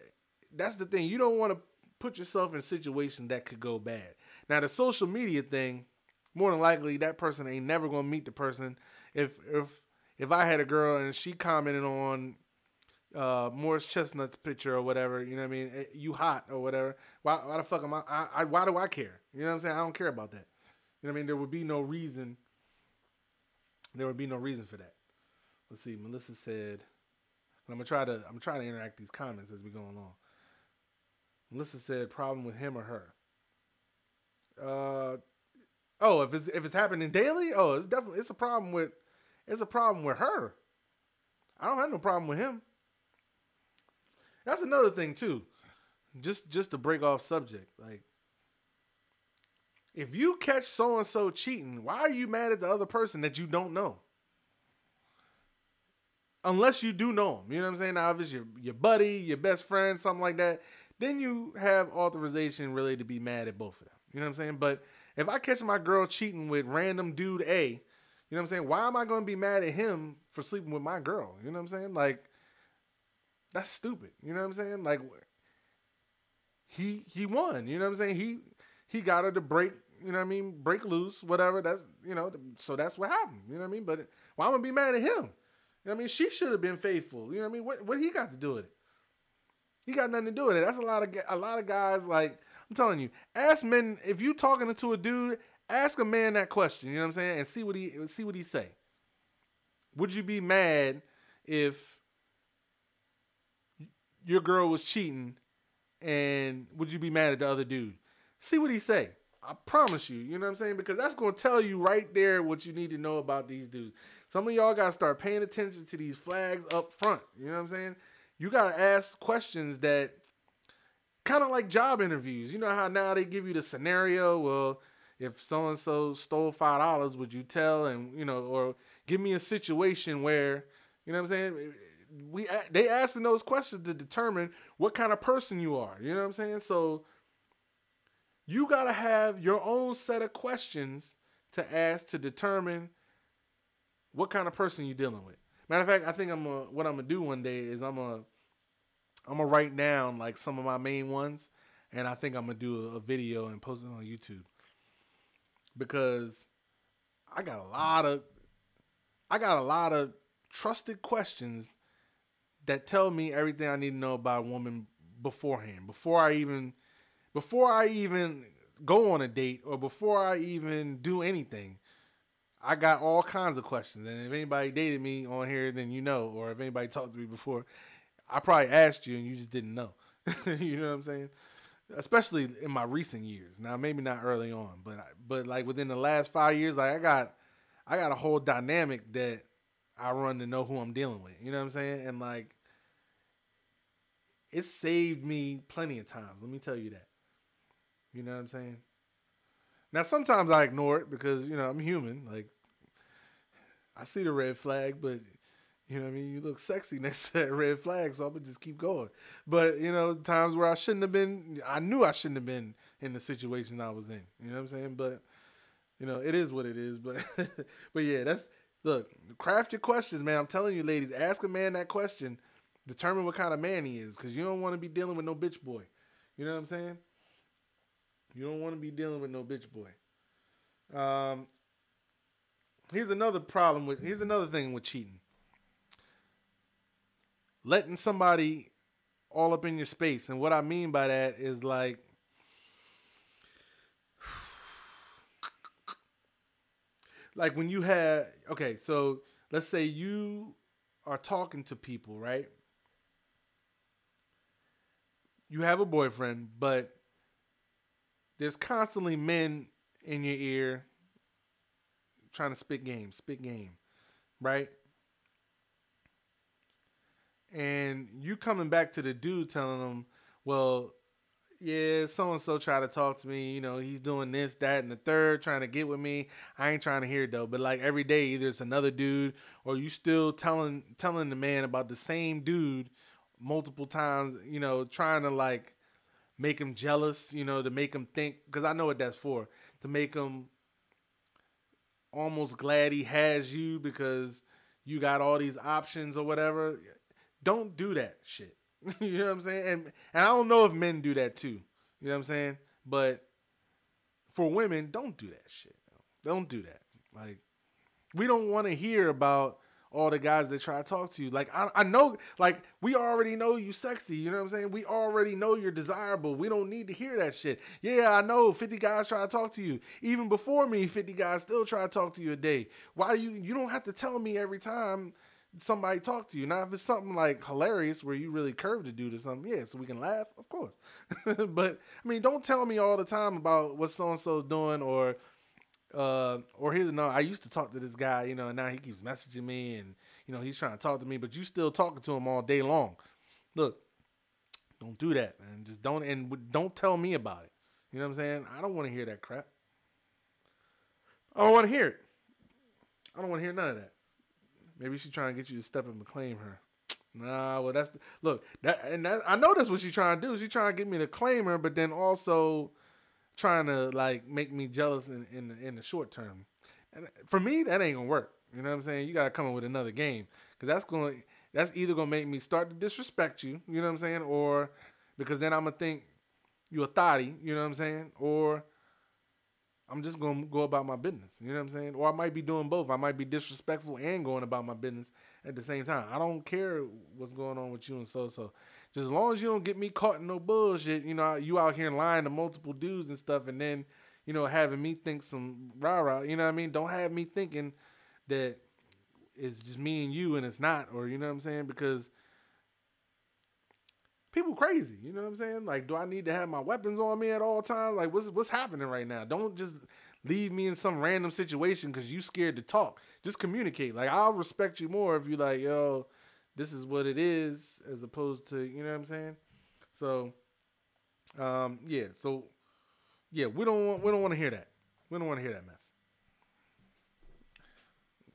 that's the thing. You don't want to put yourself in situation that could go bad. Now the social media thing, more than likely that person ain't never gonna meet the person. If if if I had a girl and she commented on uh, Morris Chestnut's picture or whatever. You know what I mean? Eh, you hot or whatever. Why, why the fuck am I, I, I? Why do I care? You know what I'm saying? I don't care about that. You know what I mean? There would be no reason. There would be no reason for that. Let's see. Melissa said, I'm gonna try to. I'm trying to interact these comments as we go along. Melissa said, problem with him or her. Uh, oh, if it's if it's happening daily, oh, it's definitely it's a problem with it's a problem with her. I don't have no problem with him. That's another thing too. Just just to break off subject, like if you catch so and so cheating, why are you mad at the other person that you don't know? Unless you do know him, you know what I'm saying? Now, if it's your your buddy, your best friend, something like that, then you have authorization really to be mad at both of them. You know what I'm saying? But if I catch my girl cheating with random dude A, you know what I'm saying? Why am I going to be mad at him for sleeping with my girl? You know what I'm saying? Like that's stupid. You know what I'm saying? Like he he won. You know what I'm saying? He he got her to break. You know what I mean? Break loose, whatever. That's you know. So that's what happened. You know what I mean? But why well, am I be mad at him? You know what I mean? She should have been faithful. You know what I mean? What what he got to do with it? He got nothing to do with it. That's a lot of a lot of guys. Like I'm telling you, ask men if you talking to a dude, ask a man that question. You know what I'm saying? And see what he see what he say. Would you be mad if your girl was cheating and would you be mad at the other dude? See what he say. I promise you, you know what I'm saying? Because that's gonna tell you right there what you need to know about these dudes. Some of y'all gotta start paying attention to these flags up front. You know what I'm saying? You gotta ask questions that kind of like job interviews. You know how now they give you the scenario. Well, if so and so stole five dollars, would you tell? And you know, or give me a situation where you know what I'm saying we they asking those questions to determine what kind of person you are. You know what I'm saying? So you got to have your own set of questions to ask to determine what kind of person you're dealing with. Matter of fact, I think I'm a, what I'm gonna do one day is I'm gonna I'm gonna write down like some of my main ones, and I think I'm gonna do a, a video and post it on YouTube because I got a lot of I got a lot of trusted questions that tell me everything I need to know about a woman beforehand, before I even before I even go on a date or before I even do anything. I got all kinds of questions, and if anybody dated me on here, then you know, or if anybody talked to me before, I probably asked you and you just didn't know. <laughs> you know what I'm saying? Especially in my recent years. Now, maybe not early on, but but like within the last five years, like I got I got a whole dynamic that I run to know who I'm dealing with. You know what I'm saying? And like, it saved me plenty of times. Let me tell you that. You know what I'm saying? Now sometimes I ignore it because you know I'm human. Like, I see the red flag, but you know what I mean. You look sexy <laughs> next to that red flag, so I'm gonna just keep going. But you know, times where I shouldn't have been, I knew I shouldn't have been in the situation I was in. You know what I'm saying? But you know, it is what it is. But <laughs> but yeah, that's Look, craft your questions, man. I'm telling you, ladies, ask a man that question. Determine what kind of man he is, because you don't want to be dealing with no bitch boy. You know what I'm saying? You don't want to be dealing with no bitch boy. Um, here's another problem with. Here's another thing with cheating. Letting somebody all up in your space, and what I mean by that is like like when you have okay, so let's say you are talking to people, right? You have a boyfriend, but there's constantly men in your ear trying to spit game, spit game, right? And you coming back to the dude telling them, well, yeah, so and so try to talk to me. You know, he's doing this, that, and the third, trying to get with me. I ain't trying to hear it though. But like every day, either it's another dude, or you still telling telling the man about the same dude multiple times. You know, trying to like make him jealous. You know, to make him think because I know what that's for to make him almost glad he has you because you got all these options or whatever. Don't do that shit. <laughs> you know what I'm saying? And and I don't know if men do that too. You know what I'm saying? But for women, don't do that shit. Don't do that. Like we don't want to hear about all the guys that try to talk to you. Like I, I know, like we already know you sexy. You know what I'm saying? We already know you're desirable. We don't need to hear that shit. Yeah, I know 50 guys try to talk to you. Even before me, 50 guys still try to talk to you a day. Why do you? You don't have to tell me every time somebody talk to you. Now, if it's something like hilarious where you really curved a dude or something, yeah, so we can laugh, of course. <laughs> but I mean, don't tell me all the time about what so and so's doing or uh or here's another I used to talk to this guy, you know, and now he keeps messaging me and you know, he's trying to talk to me, but you still talking to him all day long. Look, don't do that, man. Just don't and don't tell me about it. You know what I'm saying? I don't want to hear that crap. I don't want to hear it. I don't want to hear none of that. Maybe she's trying to get you to step up and claim her. <tsk> Nah, well that's look that and that I know that's what she's trying to do. She's trying to get me to claim her, but then also trying to like make me jealous in in, in the short term. And for me, that ain't gonna work. You know what I'm saying? You gotta come up with another game because that's going that's either gonna make me start to disrespect you. You know what I'm saying? Or because then I'm gonna think you a thotty. You know what I'm saying? Or I'm just gonna go about my business. You know what I'm saying? Or I might be doing both. I might be disrespectful and going about my business at the same time. I don't care what's going on with you and so so. Just as long as you don't get me caught in no bullshit, you know, you out here lying to multiple dudes and stuff, and then, you know, having me think some rah rah. You know what I mean? Don't have me thinking that it's just me and you and it's not, or you know what I'm saying? Because people crazy. You know what I'm saying? Like, do I need to have my weapons on me at all times? Like, what's what's happening right now? Don't just leave me in some random situation because you scared to talk. Just communicate. Like, I'll respect you more if you like, yo, this is what it is, as opposed to, you know what I'm saying? So, um, yeah. So, yeah, we don't want we don't want to hear that. We don't want to hear that mess.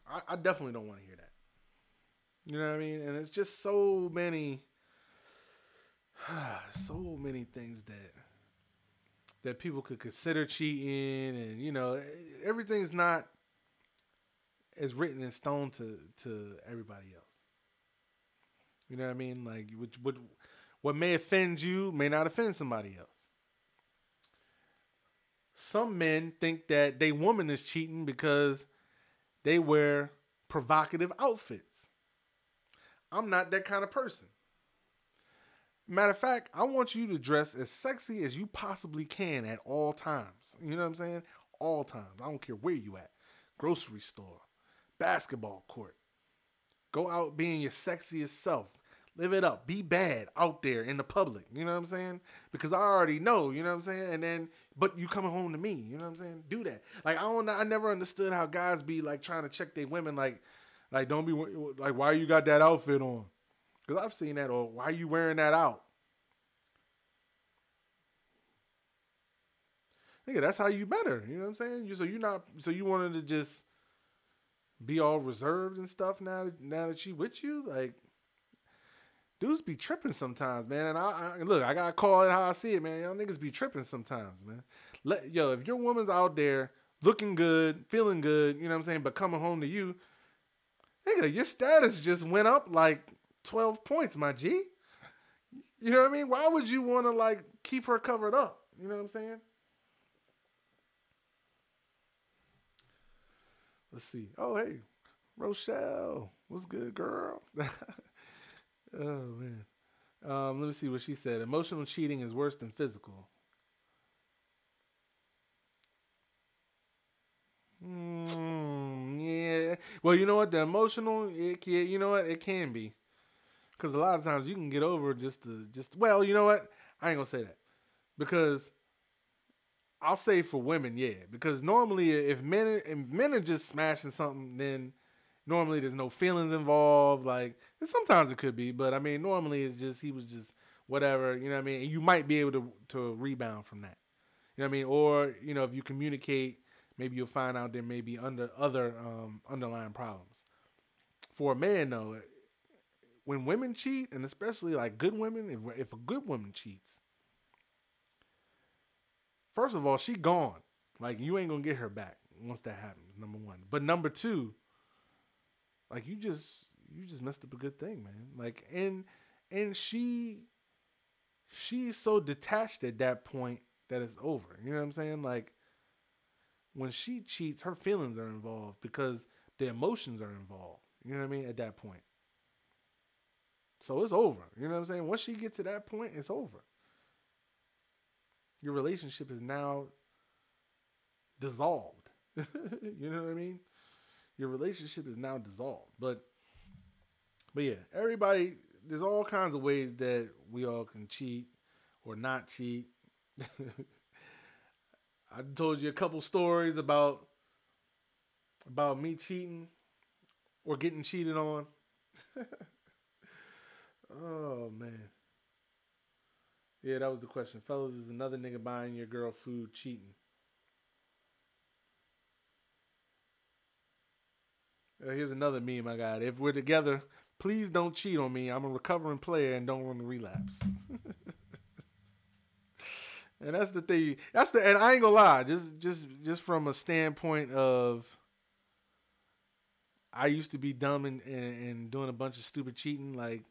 I, I definitely don't want to hear that. You know what I mean? And it's just so many <sighs> so many things that that people could consider cheating and you know everything's not as written in stone to to everybody else. You know what i mean? Like what what, what may offend you may not offend somebody else. Some men think that they woman is cheating because they wear provocative outfits. I'm not that kind of person Matter of fact, I want you to dress as sexy as you possibly can at all times. You know what I'm saying? All times. I don't care where you at. Grocery store, basketball court. Go out being your sexiest self. Live it up. Be bad out there in the public. You know what I'm saying? Because I already know, you know what I'm saying? And then but you coming home to me, you know what I'm saying? Do that. Like I don't I never understood how guys be like trying to check their women like like don't be like why you got that outfit on? Because I've seen that, or why are you wearing that out? Nigga, that's how you better. You know what I'm saying? You so you not so you wanted to just be all reserved and stuff now that now that she with you? Like dudes be tripping sometimes, man. And I, I, look, I gotta call it how I see it, man. Y'all niggas be tripping sometimes, man. Let yo, if your woman's out there looking good, feeling good, you know what I'm saying, but coming home to you, nigga, your status just went up like 12 points, my G. You know what I mean? Why would you want to like keep her covered up? You know what I'm saying? Let's see. Oh, hey, Rochelle. What's good, girl? <laughs> oh, man. Um, let me see what she said. Emotional cheating is worse than physical. Mm, yeah. Well, you know what? The emotional, it, you know what? It can be. Because a lot of times you can get over just to just well, you know what? I ain't gonna say that because I'll say for women, yeah. Because normally, if men if men are just smashing something, then normally there's no feelings involved. Like sometimes it could be, but I mean, normally it's just he was just whatever. You know what I mean? And you might be able to to rebound from that. You know what I mean? Or you know, if you communicate, maybe you'll find out there may be under other um, underlying problems. For a man, though, when women cheat, and especially like good women, if if a good woman cheats, first of all, she gone. Like you ain't gonna get her back once that happens. Number one, but number two, like you just you just messed up a good thing, man. Like and and she she's so detached at that point that it's over. You know what I'm saying? Like when she cheats, her feelings are involved because the emotions are involved. You know what I mean? At that point. So it's over. You know what I'm saying? Once she gets to that point, it's over. Your relationship is now dissolved. <laughs> you know what I mean? Your relationship is now dissolved. But but yeah, everybody there's all kinds of ways that we all can cheat or not cheat. <laughs> I told you a couple stories about about me cheating or getting cheated on. <laughs> Oh man. Yeah, that was the question. Fellas, is another nigga buying your girl food cheating? Uh, here's another meme I got. If we're together, please don't cheat on me. I'm a recovering player and don't want to relapse. <laughs> and that's the thing. That's the and I ain't gonna lie, just just just from a standpoint of I used to be dumb and, and, and doing a bunch of stupid cheating, like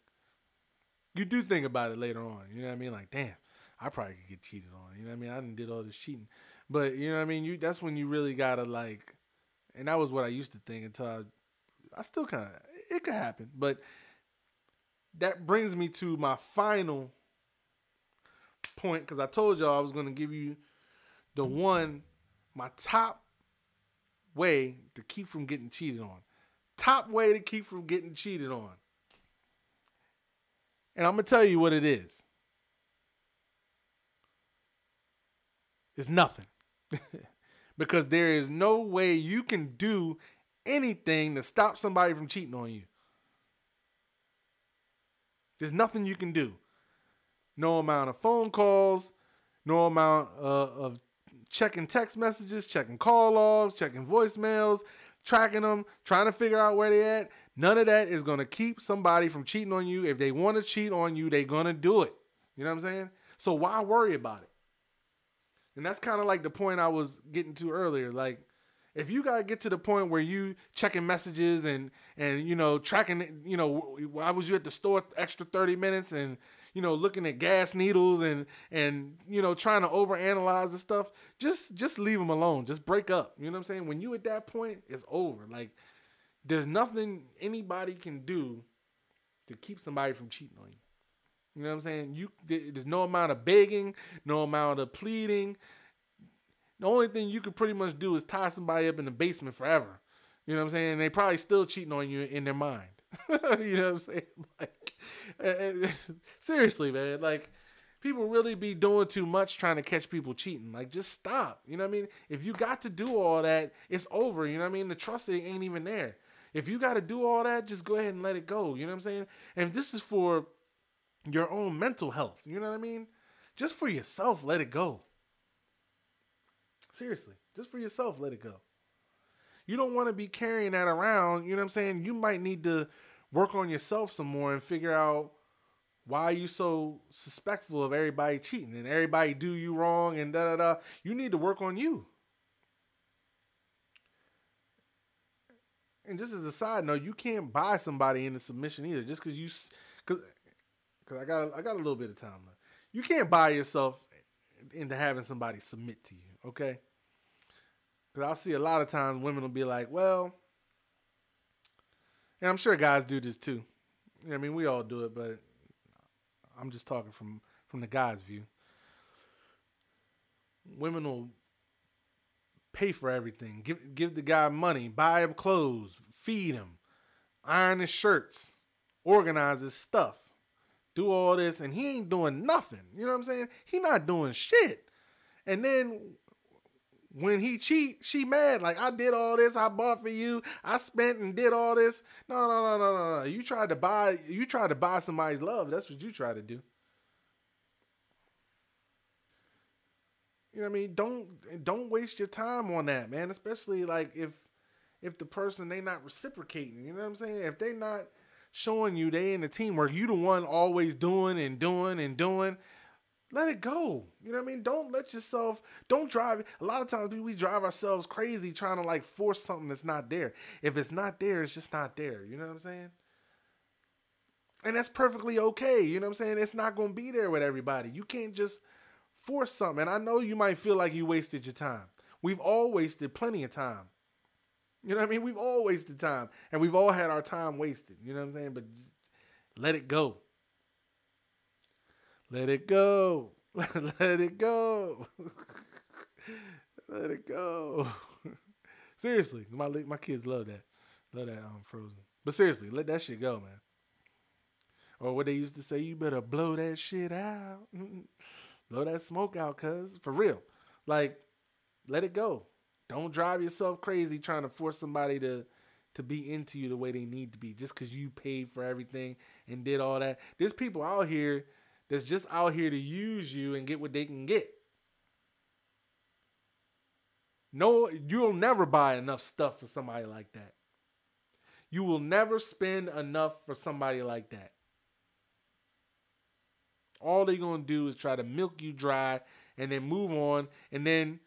you do think about it later on. You know what I mean? Like, damn, I probably could get cheated on. You know what I mean? I didn't did all this cheating. But you know what I mean? You that's when you really gotta like and that was what I used to think until I I still kinda it could happen. But that brings me to my final point because I told y'all I was to give you the one, my top way to keep from getting cheated on. Top way to keep from getting cheated on. And I'm going to tell you what it is. It's nothing. <laughs> because there is no way you can do anything to stop somebody from cheating on you. There's nothing you can do. No amount of phone calls, no amount uh, of checking text messages, checking call logs, checking voicemails, tracking them, trying to figure out where they're at. None of that is going to keep somebody from cheating on you. If they want to cheat on you, they're going to do it. You know what I'm saying? So why worry about it? And that's kind of like the point I was getting to earlier. Like, if you gotta get to the point where you checking messages and and you know tracking you know why was you at the store extra 30 minutes and you know looking at gas needles and and you know trying to overanalyze the stuff just just leave them alone just break up you know what i'm saying when you at that point it's over like there's nothing anybody can do to keep somebody from cheating on you you know what i'm saying you there's no amount of begging no amount of pleading the only thing you could pretty much do is tie somebody up in the basement forever. You know what I'm saying? They probably still cheating on you in their mind. <laughs> you know what I'm saying? <laughs> Like, eh, eh, <laughs> seriously, man. Like, people really be doing too much trying to catch people cheating. Like, just stop. You know what I mean? If you got to do all that, it's over. You know what I mean? The trust ain't even there. If you got to do all that, just go ahead and let it go. You know what I'm saying? And this is for your own mental health. You know what I mean? Just for yourself, let it go. Seriously, just for yourself, let it go. You don't want to be carrying that around. You know what I'm saying? You might need to work on yourself some more and figure out why you so suspectful of everybody cheating and everybody do you wrong and da da da. You need to work on you. And just as a side note, you can't buy somebody into submission either. Just because you, because, because I got I got a little bit of time left. You can't buy yourself into having somebody submit to you. Okay. Because I'll see a lot of times women will be like, well, and I'm sure guys do this too. I mean, we all do it, but I'm just talking from from the guy's view. Women will pay for everything. Give give the guy money, buy him clothes, feed him, iron his shirts, organize his stuff, do all this, and he ain't doing nothing. You know what I'm saying? He not doing shit. And then when he cheat, she mad. Like I did all this, I bought for you, I spent and did all this. No, no, no, no, no, no. You tried to buy, you tried to buy somebody's love. That's what you try to do. You know what I mean? Don't don't waste your time on that, man. Especially like if if the person they not reciprocating. You know what I'm saying? If they not showing you they in the teamwork, you the one always doing and doing and doing let it go. You know what I mean? Don't let yourself don't drive. A lot of times we drive ourselves crazy trying to like force something that's not there. If it's not there, it's just not there. You know what I'm saying? And that's perfectly okay. You know what I'm saying? It's not going to be there with everybody. You can't just force something. And I know you might feel like you wasted your time. We've all wasted plenty of time. You know what I mean? We've all wasted time. And we've all had our time wasted. You know what I'm saying? But let it go. Let it go. <laughs> Let it go. <laughs> Let it go. <laughs> seriously, my my kids love that. Love that um Frozen. But seriously, let that shit go, man. Or what they used to say, you better blow that shit out. Blow that smoke out, cuz. For real. Like, let it go. Don't drive yourself crazy trying to force somebody to to be into you the way they need to be just because you paid for everything and did all that. There's people out here that's just out here to use you and get what they can get. No, you'll never buy enough stuff for somebody like that. You will never spend enough for somebody like that. All they're to do is try to milk you dry and then move on and then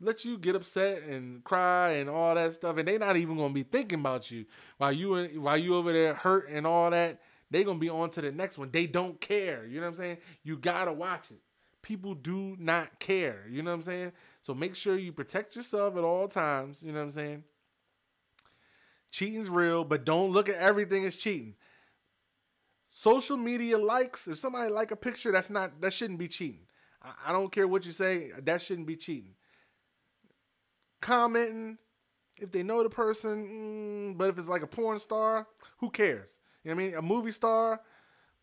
let you get upset and cry and all that stuff. And they're not even gonna be thinking about you. While you while you over there hurt and all that They're gonna be on to the next one. They don't care. You know what i'm saying? You gotta watch it. People do not care. You know what i'm saying? So make sure you protect yourself at all times. You know what i'm saying? Cheating's real but don't look at everything as cheating social media likes if somebody like a picture that's not that shouldn't be cheating I, I don't care what you say that shouldn't be cheating commenting if they know the person, mm, but if it's like a porn star, who cares? You know what I mean? A movie star,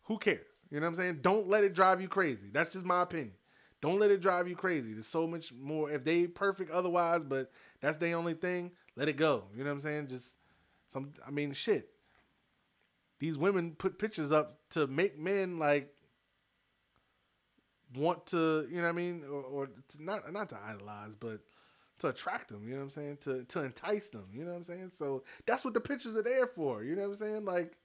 who cares? You know what I'm saying? Don't let it drive you crazy. That's just my opinion. Don't let it drive you crazy. There's so much more. If they perfect otherwise, but that's the only thing, let it go. You know what I'm saying? Just some. I mean, shit. These women put pictures up to make men like want to. You know what I mean? Or, or to not not to idolize, but to attract them, you know what I'm saying? To to entice them, you know what I'm saying? So that's what the pictures are there for, you know what I'm saying? Like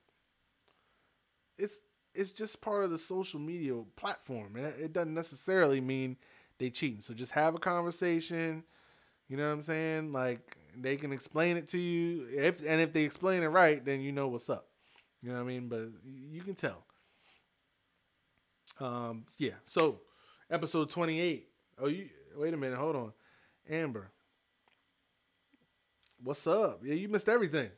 it's it's just part of the social media platform, and it doesn't necessarily mean they cheating. So just have a conversation, you know what I'm saying? Like they can explain it to you, if and if they explain it right, then you know what's up. You know what I mean? But you can tell. Um, yeah. So episode 28. Oh, you wait a minute. Hold on. Amber. What's up? Yeah, you missed everything.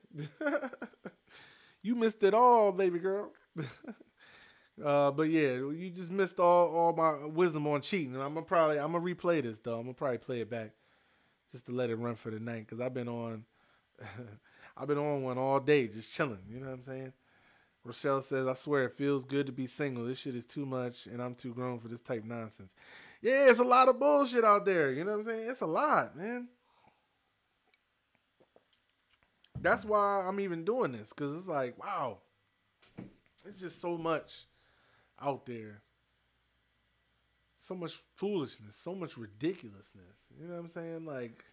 <laughs> you missed it all, baby girl. <laughs> uh, but yeah, you just missed all, all my wisdom on cheating. I'm gonna probably I'm gonna replay this though. I'm gonna probably play it back just to let it run for the night because I've been on <laughs> I've been on one all day just chilling. You know what I'm saying? Rochelle says, I swear it feels good to be single. This shit is too much and I'm too grown for this type nonsense yeah, it's a lot of bullshit out there. You know what I'm saying? It's a lot, man. That's why I'm even doing this because it's like, wow, it's just so much out there. So much foolishness, so much ridiculousness. You know what I'm saying? Like,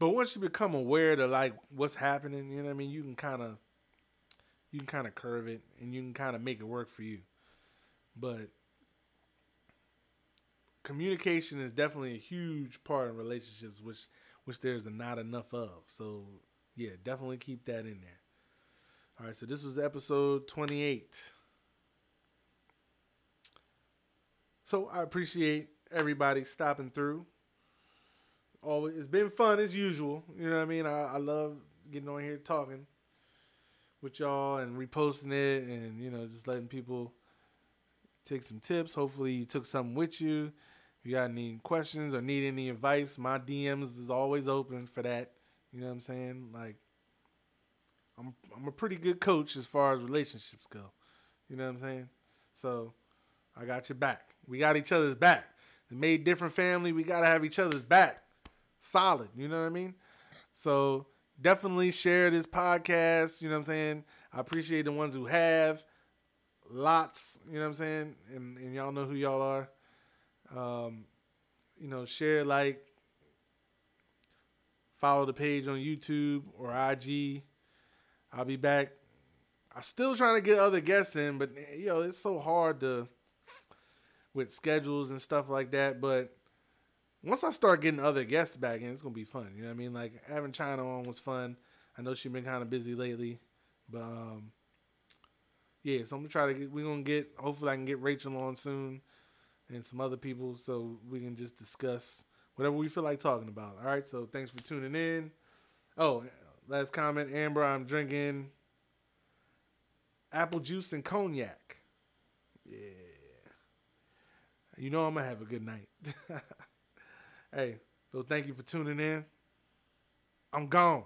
but once you become aware to like what's happening, you know what I mean. You can kind of, you can kind of curve it, and you can kind of make it work for you. But communication is definitely a huge part of relationships, which which there's not enough of. So yeah, definitely keep that in there. All right, so this was episode 28. So I appreciate everybody stopping through. Always, it's been fun as usual. You know what I mean? I, I love getting on here talking with y'all and reposting it, and you know just letting people take some tips. Hopefully, you took something with you. If you got any questions or need any advice, my DMs is always open for that. You know what I'm saying? Like, I'm I'm a pretty good coach as far as relationships go. You know what I'm saying? So, I got your back. We got each other's back. The made different family. We gotta have each other's back. Solid. You know what I mean? So definitely share this podcast. You know what I'm saying? I appreciate the ones who have lots. You know what I'm saying? And and y'all know who y'all are. Um, you know, share, like, follow the page on YouTube or IG. I'll be back. I'm still trying to get other guests in, but you know, it's so hard to with schedules and stuff like that. But once I start getting other guests back in, it's gonna be fun. You know what I mean? Like having China on was fun. I know she's been kind of busy lately, but um, yeah, so I'm gonna try to get. We're gonna get. Hopefully, I can get Rachel on soon, and some other people, so we can just discuss whatever we feel like talking about. All right. So thanks for tuning in. Oh, last comment, Amber. I'm drinking apple juice and cognac. Yeah. You know I'm gonna have a good night. <laughs> hey, so thank you for tuning in. I'm gone.